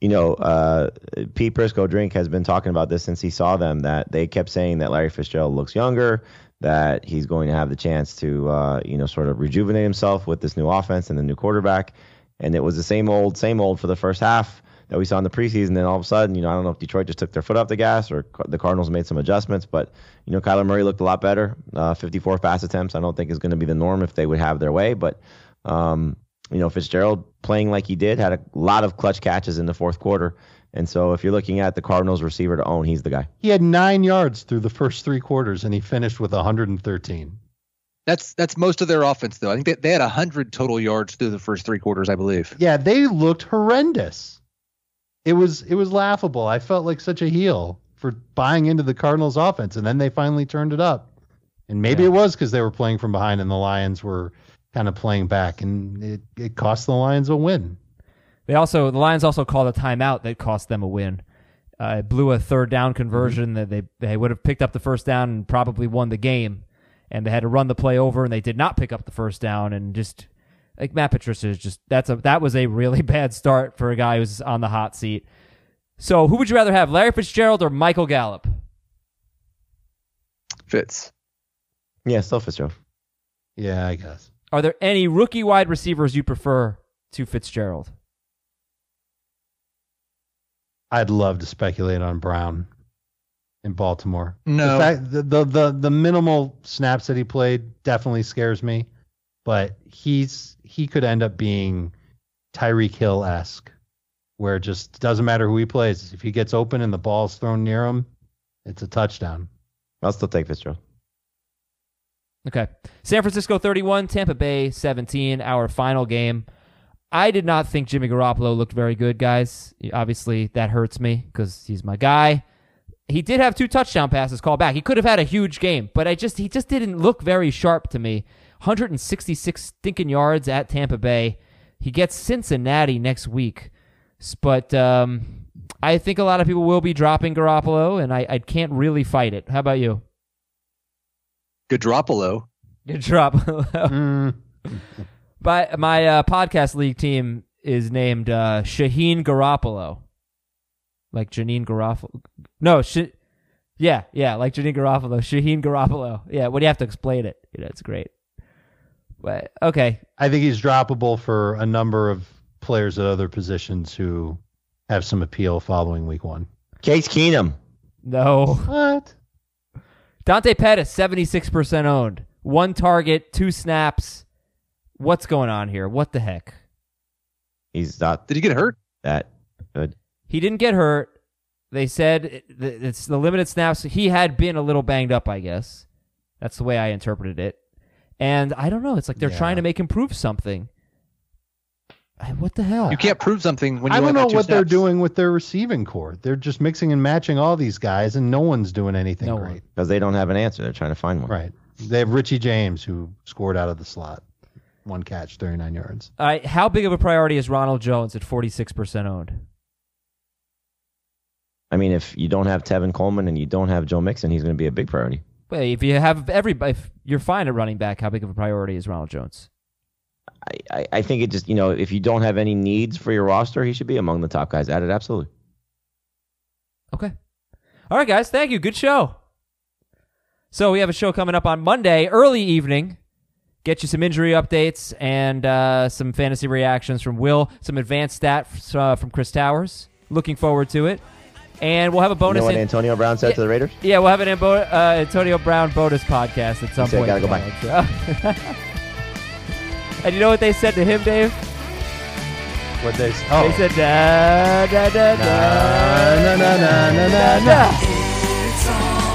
you know, uh, Pete Prisco Drink has been talking about this since he saw them. That they kept saying that Larry Fitzgerald looks younger, that he's going to have the chance to, uh, you know, sort of rejuvenate himself with this new offense and the new quarterback. And it was the same old, same old for the first half that we saw in the preseason. Then all of a sudden, you know, I don't know if Detroit just took their foot off the gas or the Cardinals made some adjustments, but you know, Kyler Murray looked a lot better. Uh, 54 pass attempts. I don't think is going to be the norm if they would have their way, but um, you know, Fitzgerald playing like he did had a lot of clutch catches in the fourth quarter. And so if you're looking at the Cardinals receiver to own, he's the guy. He had nine yards through the first three quarters, and he finished with 113. That's that's most of their offense, though. I think they, they had hundred total yards through the first three quarters, I believe. Yeah, they looked horrendous. It was it was laughable. I felt like such a heel for buying into the Cardinals offense, and then they finally turned it up. And maybe Yeah. it was because they were playing from behind, and the Lions were kind of playing back, and it, it cost the Lions a win. They also the Lions also called a timeout that cost them a win. Uh, it blew a third down conversion that they they would have picked up the first down and probably won the game, and they had to run the play over and they did not pick up the first down and just like Matt Patricia is just that's a that was a really bad start for a guy who's on the hot seat. So who would you rather have, Larry Fitzgerald or Michael Gallup? Fitz. Yeah, still Fitzgerald. Yeah, I guess. Are there any rookie wide receivers you prefer to Fitzgerald? I'd love to speculate on Brown in Baltimore. No. the, fact, the, the the the minimal snaps that he played definitely scares me, but he's he could end up being Tyreek Hill esque, where it just doesn't matter who he plays. If he gets open and the ball's thrown near him, it's a touchdown. I'll still take Fitzgerald. Okay. San Francisco 31, Tampa Bay 17, our final game. I did not think Jimmy Garoppolo looked very good, guys. Obviously, that hurts me because he's my guy. He did have two touchdown passes called back. He could have had a huge game, but I just he just didn't look very sharp to me. 166 stinking yards at Tampa Bay. He gets Cincinnati next week, but um, I think a lot of people will be dropping Garoppolo, and I, I can't really fight it. How about you? Garoppolo. Good drop. Mm, But my uh, podcast league team is named uh, Shaheen Garoppolo, like Janeane Garoppolo. No, Sh- yeah, yeah, like Janeane Garoppolo, Shaheen Garoppolo. Yeah, what do you have to explain it? You know, it's great. But okay, I think he's droppable for a number of players at other positions who have some appeal following week one. Case Keenum. no. What? Dante Pettis, seventy six percent owned, one target, two snaps. What's going on here? What the heck? He's not Did he get hurt? that good. He didn't get hurt. They said it's the limited snaps. He had been a little banged up, I guess. That's the way I interpreted it. And I don't know. It's like they're Yeah. trying to make him prove something. What the hell? You can't prove something when you I don't know have two what they're doing with their receiving corps. They're just mixing and matching all these guys, and no one's doing anything No great. Because they don't have an answer. They're trying to find one. Right. They have Richie James who scored out of the slot, one catch, 39 yards. All right. How big of a priority is Ronald Jones at 46% owned? I mean, if you don't have Tevin Coleman and you don't have Joe Mixon, he's going to be a big priority. Well, if you have everybody, if you're fine at running back, how big of a priority is Ronald Jones? I, I, I think it just, you know, if you don't have any needs for your roster, he should be among the top guys at it. Absolutely. Okay. All right, guys. Thank you. Good show. So we have a show coming up on Monday, early evening. Get you some injury updates and uh, some fantasy reactions from Will, some advanced stats uh, from Chris Towers. Looking forward to it. And we'll have a You bonus. know what in- Antonio Brown said to the Raiders? yeah, we'll have an Ambo- uh, Antonio Brown bonus podcast at some He said, point. "Gotta go back. and you know what they said to him, Dave? What they? s- Oh, They said da da da da na na na na na na. da.